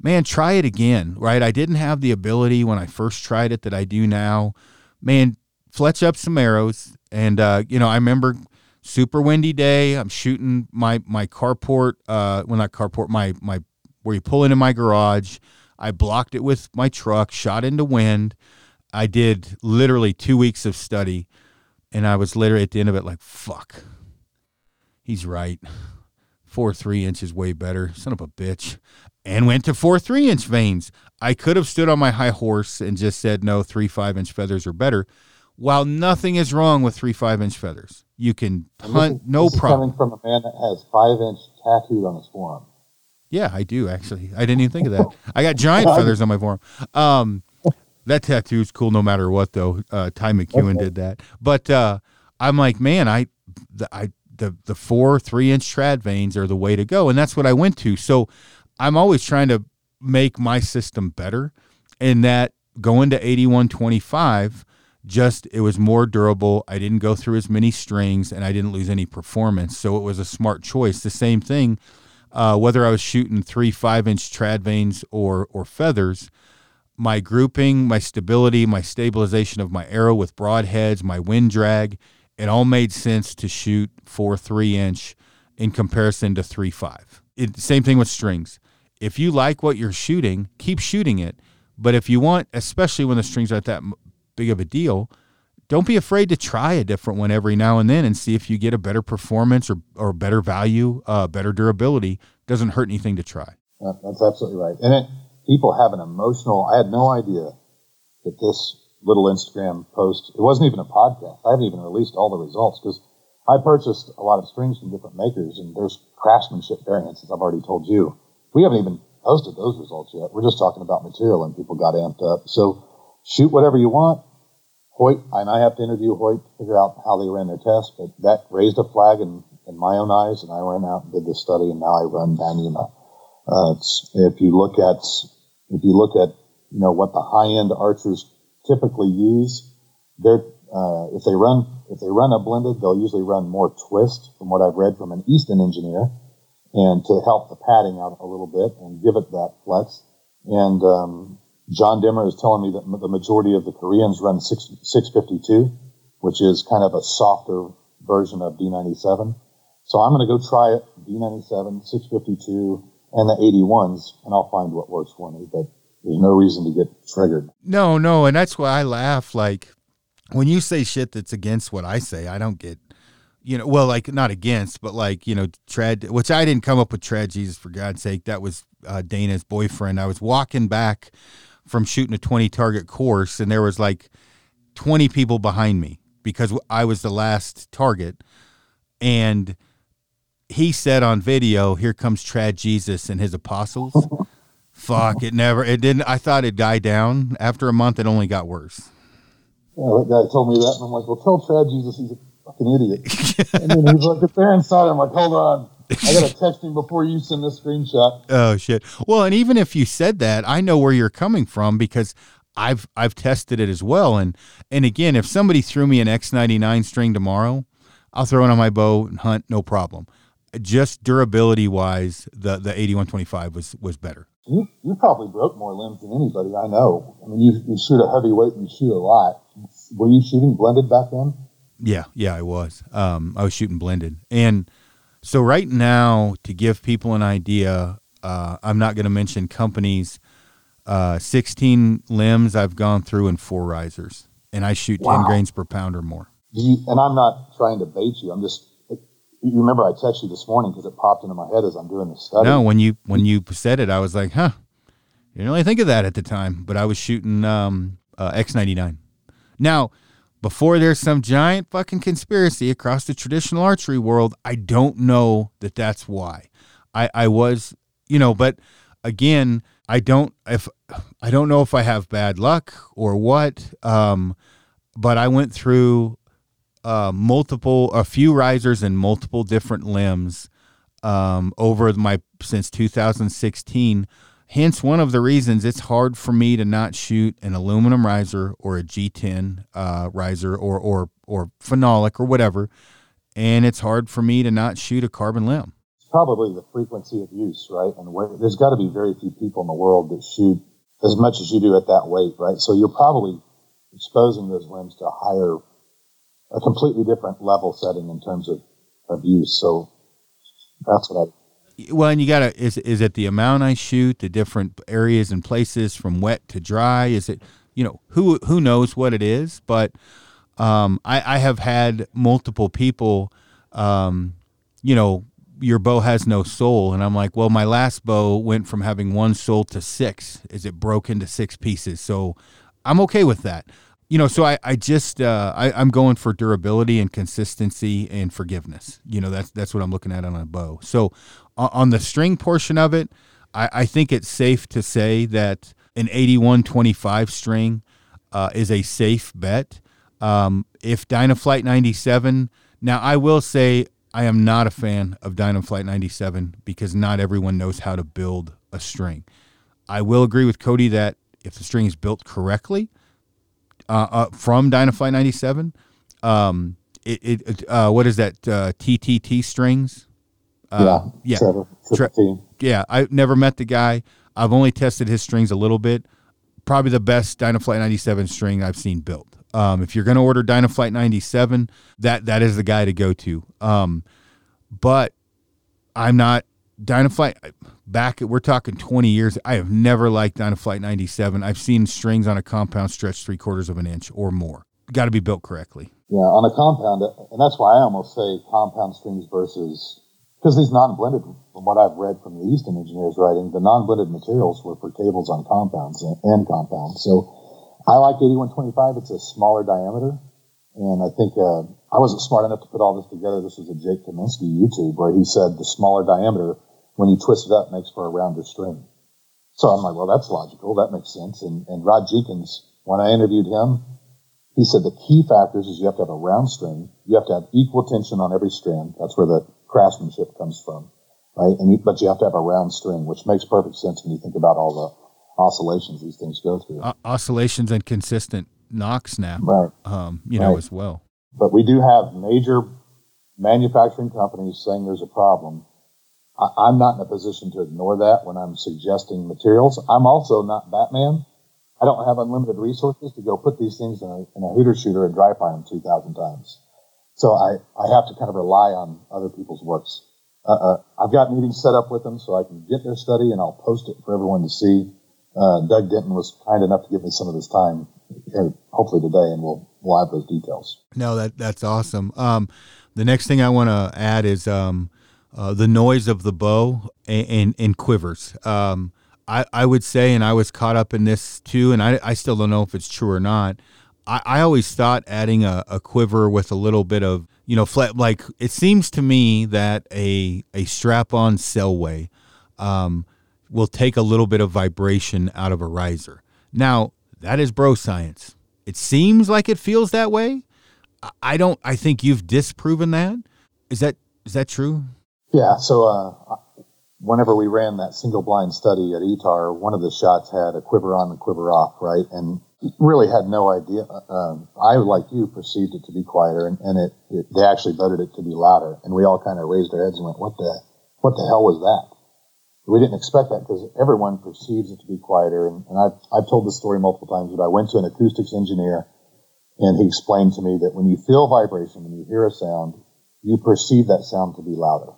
man, try it again, right? I didn't have the ability when I first tried it that I do now. Man, fletch up some arrows. And, uh, you know, I remember super windy day. I'm shooting my, my carport, uh, well, not carport, my, my, where you pull into my garage. I blocked it with my truck, shot into wind. I did literally two weeks of study. And I was literally at the end of it like, fuck, he's right. Four three inches way better. Son of a bitch and went to four three inch vanes. I could have stood on my high horse and just said no, three five inch feathers are better. While nothing is wrong with three five inch feathers, you can hunt is, no problem. coming from a man that has five inch tattooed on his forearm. Yeah, I do actually. I didn't even think of that. I got giant feathers on my forearm. Um, that tattoo is cool no matter what, though. Uh, Ty McEwen okay. did that, but uh, I'm like, man, I, the, I, the the four three inch trad vanes are the way to go, and that's what I went to. So I'm always trying to make my system better. And that going to 8125 just it was more durable. I didn't go through as many strings and I didn't lose any performance. So it was a smart choice. The same thing, uh, whether I was shooting three five inch trad vanes or or feathers, my grouping, my stability, my stabilization of my arrow with broadheads, my wind drag, it all made sense to shoot four three inch in comparison to three five. It, same thing with strings if you like what you're shooting, keep shooting it. But if you want, especially when the strings aren't that big of a deal, don't be afraid to try a different one every now and then and see if you get a better performance or, or better value, uh, better durability. Doesn't hurt anything to try. that's absolutely right. And it, people have an emotional, I had no idea that this little Instagram post, it wasn't even a podcast. I haven't even released all the results because I purchased a lot of strings from different makers and there's craftsmanship variants, as I've already told you we haven't even posted those results yet. We're just talking about material, and people got amped up. So shoot whatever you want. Hoyt, and I have to interview Hoyt to figure out how they ran their test, but that raised a flag in, in my own eyes, and I went out and did this study, and now I run Dyneema. Uh, if you look at if you look at you know what the high end archers typically use, they're uh, if they run if they run a blended, they'll usually run more twist, from what I've read from an Easton engineer, and to help the padding out a little bit and give it that flex. And um, John Dimmer is telling me that the majority of the Koreans run 6, 652, which is kind of a softer version of D97. So I'm going to go try it, D97, 652, and the 81s, and I'll find what works for me. But there's no reason to get triggered. No, no, and that's why I laugh. Like when you say shit that's against what I say, I don't get. You know, well, like not against, but like you know, trad. Which I didn't come up with trad Jesus for God's sake. That was uh, Dana's boyfriend. I was walking back from shooting a 20 target course and there was like 20 people behind me because I was the last target and he said on video here comes trad Jesus and his apostles fuck it never it didn't I thought it died down after a month it only got worse yeah that guy told me that and I'm like well tell trad Jesus he's a fucking idiot and then he's like it's there inside I'm like hold on I gotta text him before you send this screenshot. Oh shit. Well, and even if you said that, I know where you're coming from because I've I've tested it as well. And and again, if somebody threw me an X99 string tomorrow, I'll throw it on my bow and hunt, no problem. Just durability wise, the the 8125 was was better. You you probably broke more limbs than anybody I know. I mean, you you shoot a heavyweight and you shoot a lot. Were you shooting blended back then? Yeah, yeah, I was. Um, I was shooting blended, and so right now, to give people an idea, uh, I'm not going to mention companies. Uh, 16 limbs I've gone through in four risers, and I shoot wow. 10 grains per pound or more. You, and I'm not trying to bait you. I'm just. You remember I texted you this morning because it popped into my head as I'm doing the study. No, when you when you said it, I was like, huh. You didn't really think of that at the time, but I was shooting um, uh, X99. Now, before there's some giant fucking conspiracy across the traditional archery world, I don't know that that's why. I, I was, you know, but again, I don't if I don't know if I have bad luck or what. Um, but I went through uh, multiple, a few risers and multiple different limbs um, over my since 2016 Hence, one of the reasons it's hard for me to not shoot an aluminum riser or a G10 uh, riser or, or, or phenolic or whatever. And it's hard for me to not shoot a carbon limb. It's probably the frequency of use, right? And there's got to be very few people in the world that shoot as much as you do at that weight, right? So you're probably exposing those limbs to a higher, a completely different level setting in terms of, of use. So that's what I well, and you gotta is is it the amount I shoot, the different areas and places from wet to dry? Is it you know who who knows what it is? But um, I, I have had multiple people, um, you know, your bow has no soul, and I'm like, well, my last bow went from having one soul to six. Is it broke into six pieces? So I'm okay with that you know, so I, I just uh, I, I'm going for durability and consistency and forgiveness. You know, that's that's what I'm looking at on a bow. So on the string portion of it, I, I think it's safe to say that an 8125 string uh, is a safe bet. Um, if Dynaflight 97, now I will say I am not a fan of Dynaflight 97 because not everyone knows how to build a string. I will agree with Cody that if the string is built correctly uh, uh, from Dynaflight 97, um, it, it uh, what is that TTT uh, strings? Uh, yeah, yeah, Trevor, yeah. I never met the guy. I've only tested his strings a little bit. Probably the best Dynaflight 97 string I've seen built. Um, if you're going to order Dynaflight 97, that that is the guy to go to. Um, but I'm not Dynaflight. Back, we're talking 20 years. I have never liked Dynaflight 97. I've seen strings on a compound stretch three quarters of an inch or more. Got to be built correctly. Yeah, on a compound, and that's why I almost say compound strings versus because these non-blended, from what I've read from the Easton engineers writing, the non-blended materials were for cables on compounds and, compounds. So I like 8125. It's a smaller diameter. And I think uh, I wasn't smart enough to put all this together. This was a Jake Kaminski YouTube where he said the smaller diameter, when you twist it up, makes for a rounder string. So I'm like, well, that's logical. That makes sense. And, and Rod Jenkins, when I interviewed him, he said the key factors is you have to have a round string. You have to have equal tension on every strand. That's where the craftsmanship comes from, right? And you, but you have to have a round string, which makes perfect sense when you think about all the oscillations these things go through. O- oscillations and consistent knock snap, right? Um, you know, as well. But we do have major manufacturing companies saying there's a problem. I, I'm not in a position to ignore that when I'm suggesting materials. I'm also not Batman. I don't have unlimited resources to go put these things in a, in a hooter shooter and dry fire them 2,000 times. So I, I have to kind of rely on other people's works. Uh, uh, I've got meetings set up with them so I can get their study and I'll post it for everyone to see. Uh, Doug Denton was kind enough to give me some of his time, uh, hopefully today, and we'll we'll have those details. No, that that's awesome. Um, the next thing I want to add is um, uh, the noise of the bow and, and, and quivers. Um, I, I would say, and I was caught up in this too, and I, I still don't know if it's true or not. I, I always thought adding a, a quiver with a little bit of, you know, flat, like it seems to me that a, a strap on Selway um, will take a little bit of vibration out of a riser. Now, that is bro science. It seems like it feels that way. I- I don't, I think you've disproven that. Is that, is that true? Yeah. So uh, whenever we ran that single blind study at ETAR, one of the shots had a quiver on and quiver off, right? And really had no idea. Um, I, like you, perceived it to be quieter, and, and it, it they actually voted it to be louder. And we all kind of raised our heads and went, "What the what the hell was that?" We didn't expect that because everyone perceives it to be quieter. And, and I've I've told this story multiple times, but I went to an acoustics engineer, and he explained to me that when you feel vibration, when you hear a sound, you perceive that sound to be louder,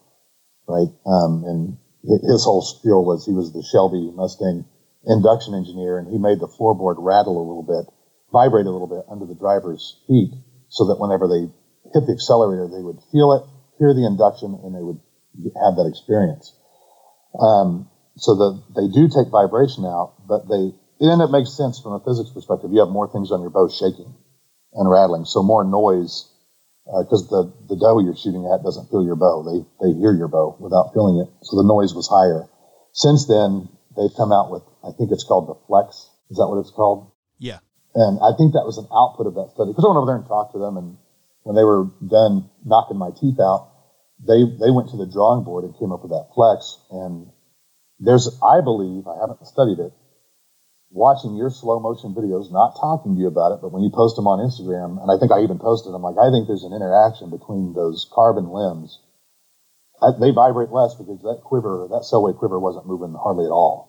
right? Um, and his whole spiel was he was the Shelby Mustang induction engineer, and he made the floorboard rattle a little bit, vibrate a little bit under the driver's feet, so that whenever they hit the accelerator, they would feel it, hear the induction, and they would have that experience. Um, so the, they do take vibration out, but they and it makes sense from a physics perspective. You have more things on your bow shaking and rattling, so more noise Uh, because the the doe you're shooting at doesn't feel your bow. They they hear your bow without feeling it, so the noise was higher. Since then, they've come out with I think it's called the Flex. Is that what it's called? Yeah. And I think that was an output of that study because I went over there and talked to them, and when they were done knocking my teeth out, they they went to the drawing board and came up with that Flex. And there's I believe I haven't studied it. Watching your slow motion videos, not talking to you about it, but when you post them on Instagram, and I think I even posted them, like I think there's an interaction between those carbon limbs. I, they vibrate less because that quiver, that Selway quiver, wasn't moving hardly at all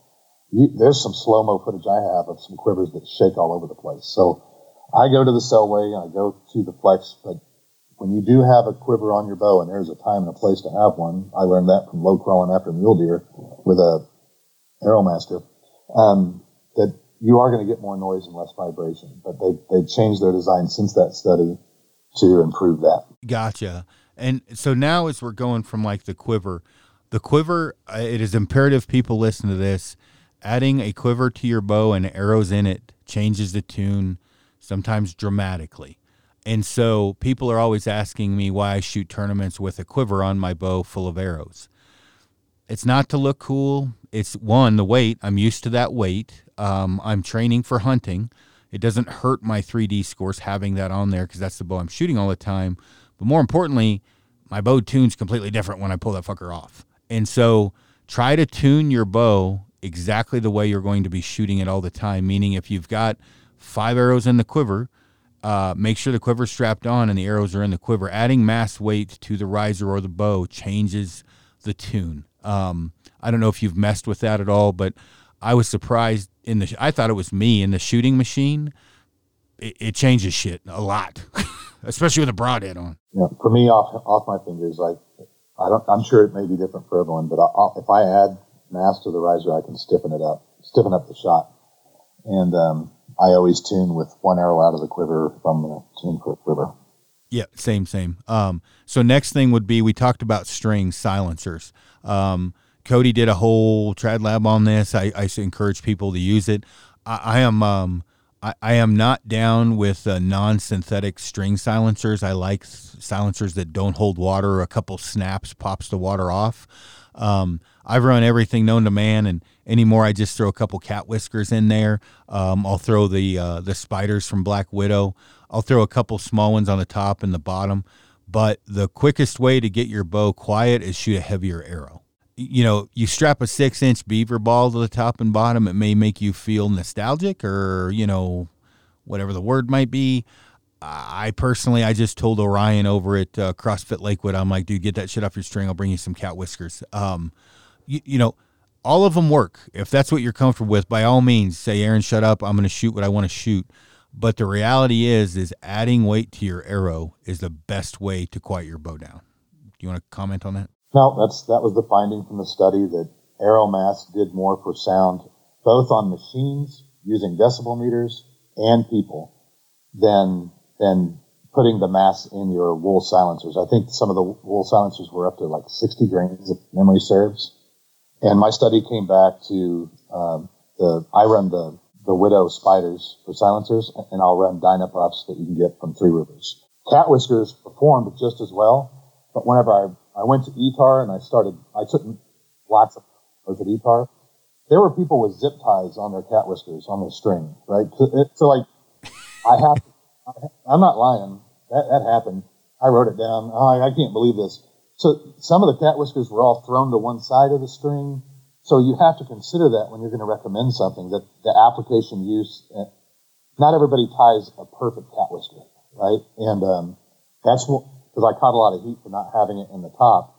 you, there's some slow mo footage I have of some quivers that shake all over the place. So I go to the Selway, I go to the Flex, but when you do have a quiver on your bow, and there's a time and a place to have one, I learned that from low crawling after mule deer with a Aeromaster, um, that you are going to get more noise and less vibration. But they they changed their design since that study to improve that. Gotcha. And so now, as we're going from like the quiver, the quiver, uh, it is imperative people listen to this. Adding a quiver to your bow and arrows in it changes the tune, sometimes dramatically. And so people are always asking me why I shoot tournaments with a quiver on my bow full of arrows. It's not to look cool. It's one, the weight. I'm used to that weight. Um, I'm training for hunting. It doesn't hurt my 3D scores having that on there because that's the bow I'm shooting all the time. But more importantly, my bow tune's completely different when I pull that fucker off. And so try to tune your bow exactly the way you're going to be shooting it all the time. Meaning, if you've got five arrows in the quiver, uh, make sure the quiver's strapped on and the arrows are in the quiver. Adding mass weight to the riser or the bow changes the tune. Um, I don't know if you've messed with that at all, but I was surprised in the. I thought it was me in the shooting machine. It, it changes shit a lot, especially with a broadhead on. Know, for me, off off my fingers, like I don't. I'm sure it may be different for everyone, but I'll, if I add mass to the riser, I can stiffen it up, stiffen up the shot, and um, I always tune with one arrow out of the quiver from the tune for quiver. Yeah, same, same. Um, so next thing would be we talked about string silencers. Um, Cody did a whole trad lab on this. I, I encourage people to use it. I, I am um, I, I am not down with uh, non-synthetic string silencers. I like silencers that don't hold water. A couple snaps pops the water off. Um, I've run everything known to man, and anymore. I just throw a couple cat whiskers in there. Um, I'll throw the uh, the spiders from Black Widow. I'll throw a couple small ones on the top and the bottom. But the quickest way to get your bow quiet is shoot a heavier arrow. You know, you strap a six inch beaver ball to the top and bottom. It may make you feel nostalgic or, you know, whatever the word might be. I personally, I just told Orion over at uh, CrossFit Lakewood, I'm like, dude, get that shit off your string. I'll bring you some cat whiskers. Um, you, you know, all of them work. If that's what you're comfortable with, by all means, say, Aaron, shut up. I'm going to shoot what I want to shoot. But the reality is, is adding weight to your arrow is the best way to quiet your bow down. Do you want to comment on that? No, that's that was the finding from the study that arrow mass did more for sound, both on machines using decibel meters and people, than than putting the mass in your wool silencers. I think some of the wool silencers were up to like 60 grains, if memory serves. And my study came back to um, the I run the the widow spiders for silencers, and I'll run Dynapuffs that you can get from Three Rivers. Cat whiskers performed just as well, but whenever I, I went to ETAR and I started, I took lots of photos at ETAR. There were people with zip ties on their cat whiskers on their string, right? So, it, so like, I have, to, I'm not lying. That, that happened. I wrote it down. Oh, I, I can't believe this. So some of the cat whiskers were all thrown to one side of the string. So you have to consider that when you're going to recommend something that the application use. Eh, not everybody ties a perfect cat whisker, right? And um, that's because I caught a lot of heat for not having it in the top.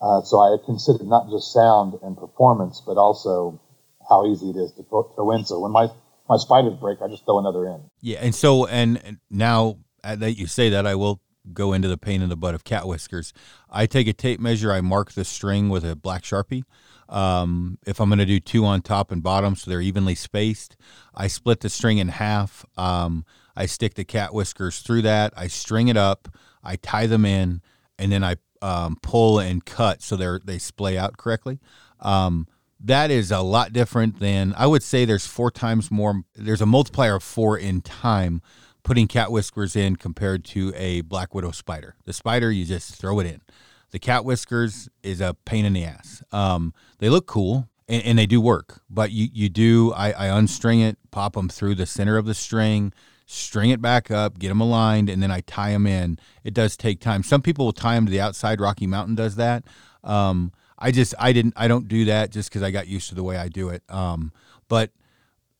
Uh, so I considered not just sound and performance, but also how easy it is to throw in. So when my my spiders break, I just throw another in. Yeah, and so and now that you say that, I will go into the pain in the butt of cat whiskers. I take a tape measure, I mark the string with a black sharpie. Um, if I'm going to do two on top and bottom so they're evenly spaced, I split the string in half. Um, I stick the cat whiskers through that. I string it up. I tie them in, and then I um, pull and cut so they they splay out correctly. Um, that is a lot different than I would say. There's four times more. There's a multiplier of four in time putting cat whiskers in compared to a black widow spider. The spider, you just throw it in. The cat whiskers is a pain in the ass. Um, they look cool and, and, they do work, but you, you do, I, I unstring it, pop them through the center of the string, string it back up, get them aligned, and then I tie them in. It does take time. Some people will tie them to the outside. Rocky Mountain does that. Um, I just, I didn't, I don't do that just because I got used to the way I do it. Um, but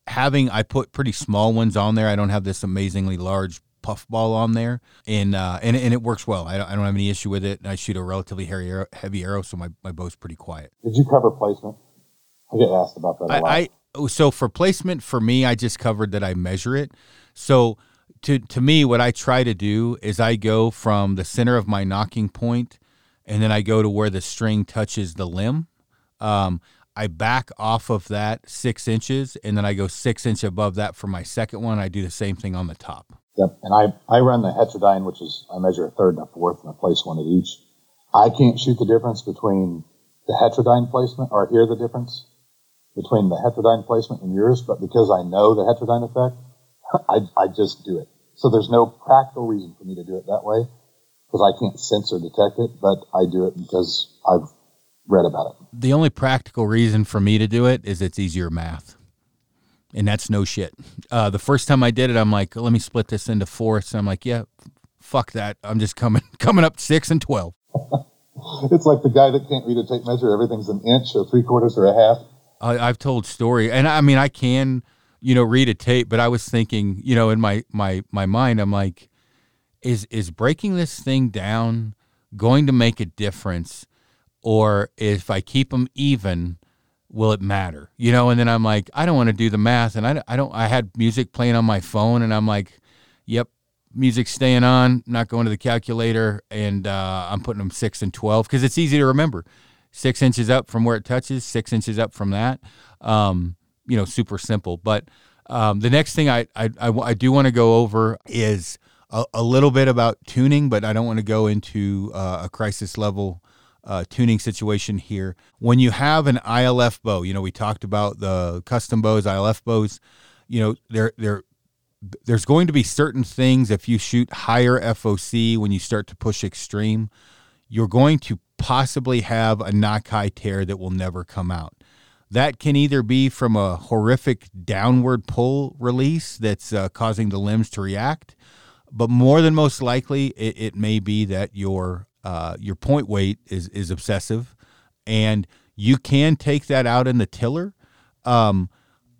having I put pretty small ones on there. I don't have this amazingly large puffball on there, and uh, and and it works well. I don't, I don't have any issue with it. I shoot a relatively heavy arrow, heavy arrow, so my my bow's pretty quiet. Did you cover placement? I get asked about that a lot. I, I so for placement for me, I just covered that I measure it. So to to me, what I try to do is I go from the center of my knocking point, and then I go to where the string touches the limb. Um, I back off of that six inches, and then I go six inch above that for my second one. I do the same thing on the top. Yep, and I, I run the Heterodyne, which is I measure a third and a fourth, and I place one at each. I can't shoot the difference between the Heterodyne placement or hear the difference between the Heterodyne placement and yours, but because I know the Heterodyne effect, I, I just do it. So there's no practical reason for me to do it that way because I can't sense or detect it, but I do it because I've read about it. The only practical reason for me to do it is it's easier math. And that's no shit. Uh, the first time I did it, I'm like, let me split this into fourths. And I'm like, yeah, fuck that. I'm just coming coming up six and twelve. it's like the guy that can't read a tape measure. Everything's an inch or three quarters or a half. I, I've told story, and I mean, I can, you know, read a tape, but I was thinking, you know, in my my my mind, I'm like, is is breaking this thing down going to make a difference? or if I keep them even, will it matter? You know, and then I'm like, I don't want to do the math, and I, I don't. I had music playing on my phone, and I'm like, yep, music staying on, not going to the calculator, and uh, I'm putting them six and twelve because it's easy to remember. Six inches up from where it touches, six inches up from that. Um, you know, super simple. But um, the next thing I I, I, I do want to go over is a, a, little bit about tuning, but I don't want to go into uh, a crisis level uh, tuning situation here. When you have an ILF bow, you know we talked about the custom bows, ILF bows. You know there there there's going to be certain things if you shoot higher FOC when you start to push extreme, you're going to possibly have a nock high tear that will never come out. That can either be from a horrific downward pull release that's uh, causing the limbs to react, but more than most likely, it, it may be that your uh, your point weight is is obsessive, and you can take that out in the tiller. Um,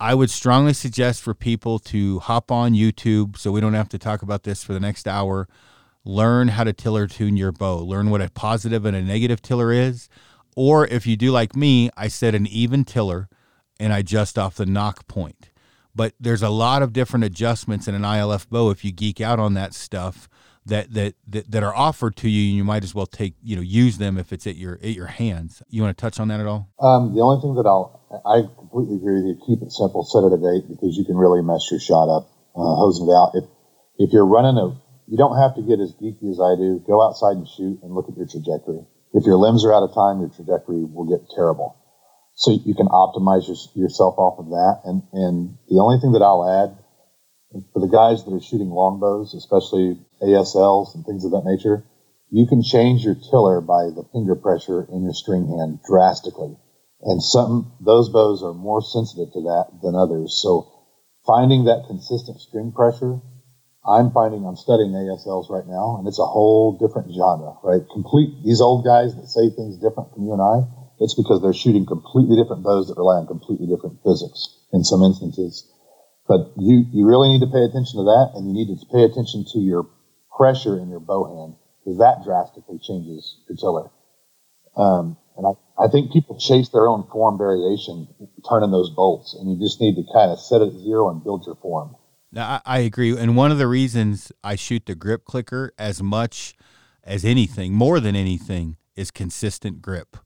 I would strongly suggest for people to hop on YouTube so we don't have to talk about this for the next hour. Learn how to tiller tune your bow. Learn what a positive and a negative tiller is. Or if you do like me, I set an even tiller and I adjust off the knock point. But there's a lot of different adjustments in an ILF bow if you geek out on that stuff that that that, that are offered to you and you might as well take you know use them if it's at your at your hands. You want to touch on that at all? Um, the only thing that I'll I completely agree with you. Keep it simple, set it at eight because you can really mess your shot up uh, hosing it out. If if you're running a you don't have to get as geeky as I do. Go outside and shoot and look at your trajectory if your limbs are out of time, your trajectory will get terrible. So you can optimize your, yourself off of that. And, and the only thing that I'll add for the guys that are shooting longbows, especially ASLs and things of that nature, you can change your tiller by the finger pressure in your string hand drastically. And some, those bows are more sensitive to that than others. So finding that consistent string pressure I'm finding I'm studying ASLs right now, and it's a whole different genre, right? Complete these old guys that say things different from you and I. It's because they're shooting completely different bows that rely on completely different physics in some instances. But you you really need to pay attention to that, and you need to pay attention to your pressure in your bow hand because that drastically changes your tiller. Um, and I, I think people chase their own form variation, turning those bolts, and you just need to kind of set it at zero and build your form. Now, I, I agree. And one of the reasons I shoot the grip clicker as much as anything, more than anything, is consistent grip.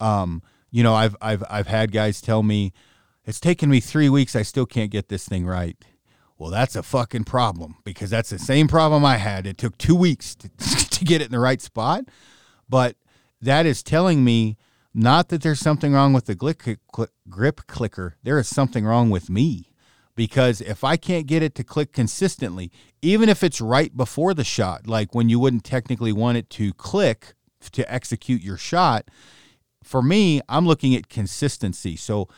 Um, you know, I've I've I've had guys tell me it's taken me three weeks. I still can't get this thing right. Well, that's a fucking problem because that's the same problem I had. It took two weeks to, to get it in the right spot, but that is telling me not that there's something wrong with the grip clicker. There is something wrong with me because if I can't get it to click consistently, even if it's right before the shot, like when you wouldn't technically want it to click to execute your shot, for me, I'm looking at consistency. So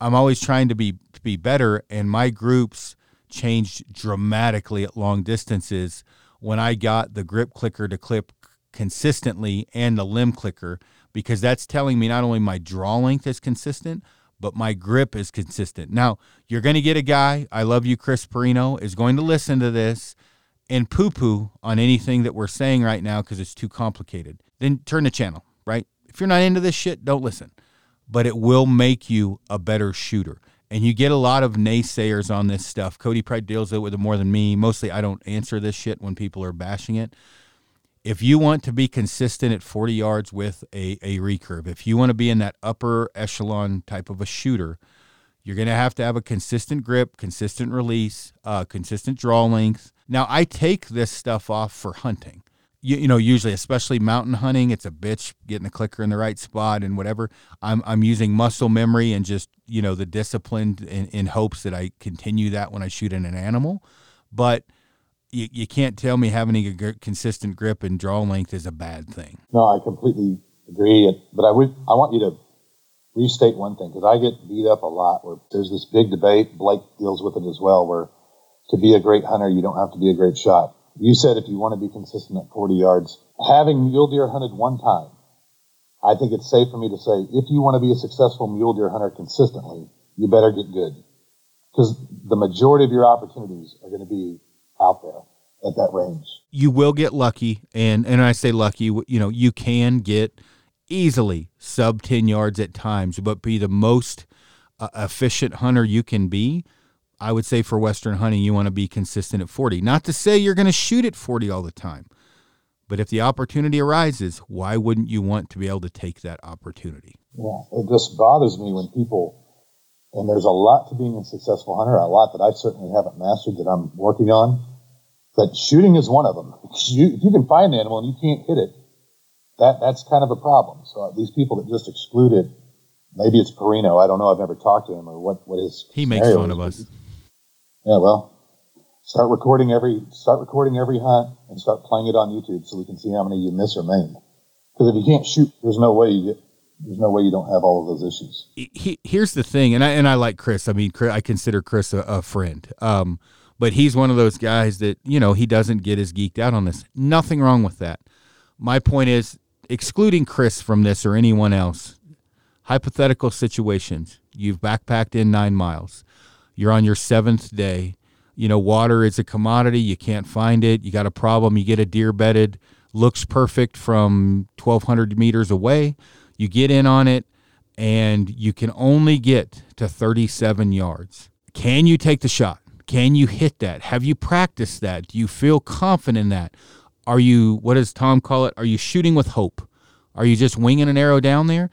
I'm always trying to be be better and my groups changed dramatically at long distances when I got the grip clicker to clip consistently and the limb clicker because that's telling me not only my draw length is consistent, but my grip is consistent. Now, you're going to get a guy, I love you, Chris Perino, is going to listen to this and poo poo on anything that we're saying right now because it's too complicated. Then turn the channel, right? If you're not into this shit, don't listen. But it will make you a better shooter. And you get a lot of naysayers on this stuff. Cody probably deals with it more than me. Mostly, I don't answer this shit when people are bashing it if you want to be consistent at 40 yards with a, a recurve, if you want to be in that upper echelon type of a shooter, you're going to have to have a consistent grip, consistent release, uh, consistent draw length. Now, I take this stuff off for hunting. You, you, know, usually, especially mountain hunting, it's a bitch getting the clicker in the right spot and whatever. I'm, I'm using muscle memory and just, you know, the discipline in, in hopes that I continue that when I shoot in an animal. But – you, you can't tell me having a g- consistent grip and draw length is a bad thing. No, I completely agree. But I would I want you to restate one thing because I get beat up a lot. Where there's this big debate. Blake deals with it as well. Where to be a great hunter, you don't have to be a great shot. You said if you want to be consistent at 40 yards, having mule deer hunted one time, I think it's safe for me to say if you want to be a successful mule deer hunter consistently, you better get good because the majority of your opportunities are going to be out there at that range. You will get lucky, and and I say lucky, you know, you can get easily sub 10 yards at times, but be the most uh, efficient hunter you can be. I would say for Western hunting, you want to be consistent at 40. Not to say you're going to shoot at 40 all the time, but if the opportunity arises, why wouldn't you want to be able to take that opportunity? Yeah, it just bothers me when people, and there's a lot to being a successful hunter, a lot that I certainly haven't mastered that I'm working on. But shooting is one of them. You, if you can find an animal and you can't hit it, that that's kind of a problem. So these people that just exclude it, maybe it's Perino. I don't know. I've never talked to him or what what his he makes fun of us. Yeah, well, start recording every start recording every hunt and start playing it on YouTube so we can see how many you miss or maim. Because if you can't shoot, there's no way you get there's no way you don't have all of those issues. He, here's the thing, and I and I like Chris. I mean, I consider Chris a, a friend. Um, but he's one of those guys that you know he doesn't get as geeked out on this. Nothing wrong with that. My point is, excluding Chris from this or anyone else, hypothetical situations. You've backpacked in nine miles. You're on your seventh day. You know, water is a commodity. You can't find it. You got a problem. You get a deer bedded. Looks perfect from 1,200 meters away. You get in on it, and you can only get to 37 yards. Can you take the shot? Can you hit that? Have you practiced that? Do you feel confident in that? Are you, what does Tom call it? Are you shooting with hope? Are you just winging an arrow down there?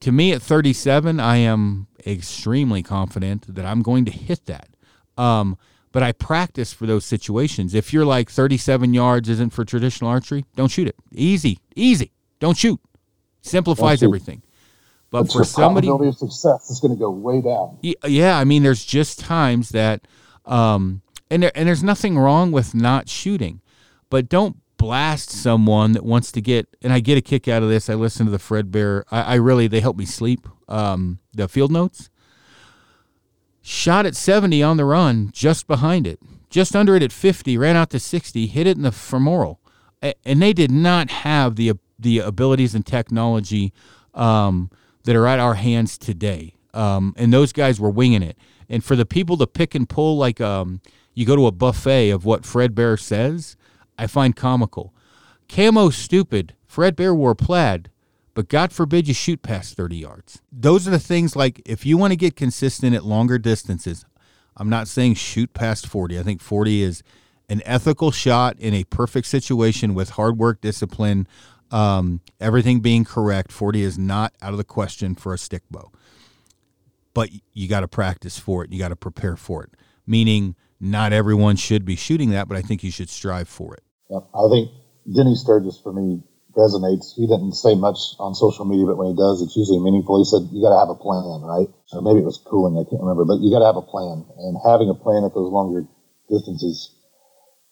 To me, at 37, I am extremely confident that I'm going to hit that. Um, but I practice for those situations. If you're like 37 yards isn't for traditional archery, don't shoot it. Easy, easy. Don't shoot. Simplifies everything. But That's for somebody, probability of success is going to go way down. Yeah, I mean, there's just times that um, and there, and there's nothing wrong with not shooting, but don't blast someone that wants to get. And I get a kick out of this. I listen to the Fred Bear. I, I really they help me sleep. Um, the field notes. Shot at 70 on the run, just behind it, just under it at 50, ran out to 60, hit it in the femoral, and they did not have the the abilities and technology um, that are at our hands today. Um, and those guys were winging it and for the people to pick and pull like um, you go to a buffet of what Fred Bear says, I find comical. Camo stupid. Fred Bear wore plaid, but God forbid you shoot past 30 yards. Those are the things like if you want to get consistent at longer distances, I'm not saying shoot past 40. I think 40 is an ethical shot in a perfect situation with hard work, discipline, um, everything being correct. 40 is not out of the question for a stick bow but you got to practice for it. You got to prepare for it. Meaning, not everyone should be shooting that, but I think you should strive for it. I think Denny Sturgis for me resonates. He didn't say much on social media, but when he does, it's usually meaningful. He said, you got to have a plan, right? Or maybe it was cooling. I can't remember, but you got to have a plan. And having a plan at those longer distances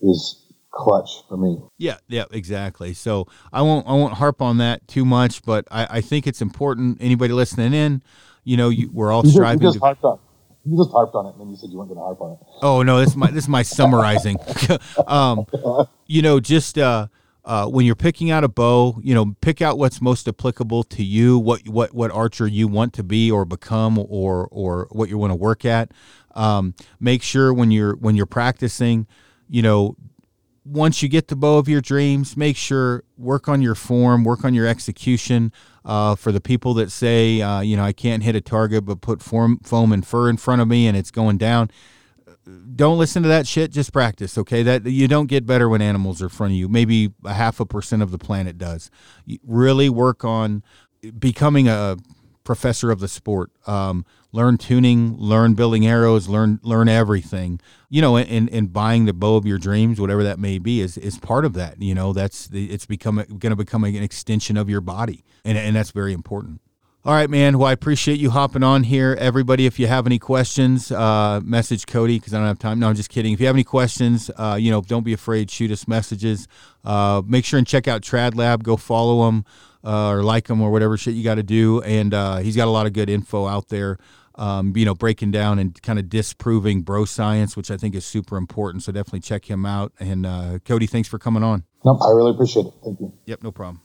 is clutch for me. Yeah, yeah, exactly. So I won't I won't harp on that too much, but I, I think it's important. Anybody listening in, you know, you, we're all you striving. Just, you just to, harped on. You just harped on it, and then you said you weren't going to harp on it. Oh no, this is my this is my summarizing. um, you know, just uh, uh, when you're picking out a bow, you know, pick out what's most applicable to you, what what what archer you want to be or become, or or what you want to work at. Um, make sure when you're when you're practicing, you know, once you get the bow of your dreams, make sure work on your form, work on your execution. Uh, for the people that say, uh, you know, I can't hit a target, but put form, foam and fur in front of me and it's going down. Don't listen to that shit. Just practice, okay? That you don't get better when animals are in front of you. Maybe a half a percent of the planet does. You really work on becoming a professor of the sport. Um, learn tuning, learn building arrows, learn learn everything. You know, and, and buying the bow of your dreams, whatever that may be, is is part of that. You know, that's the, it's become going to become an extension of your body, and and that's very important. All right, man. Well, I appreciate you hopping on here. Everybody, if you have any questions, uh, message Cody because I don't have time. No, I'm just kidding. If you have any questions, uh, you know, don't be afraid. Shoot us messages. Uh, make sure and check out Trad Lab. Go follow him uh, or like him or whatever shit you got to do. And uh, he's got a lot of good info out there. Um, you know, breaking down and kind of disproving bro science, which I think is super important. So definitely check him out. And uh, Cody, thanks for coming on. No, I really appreciate it. Thank you. Yep, no problem.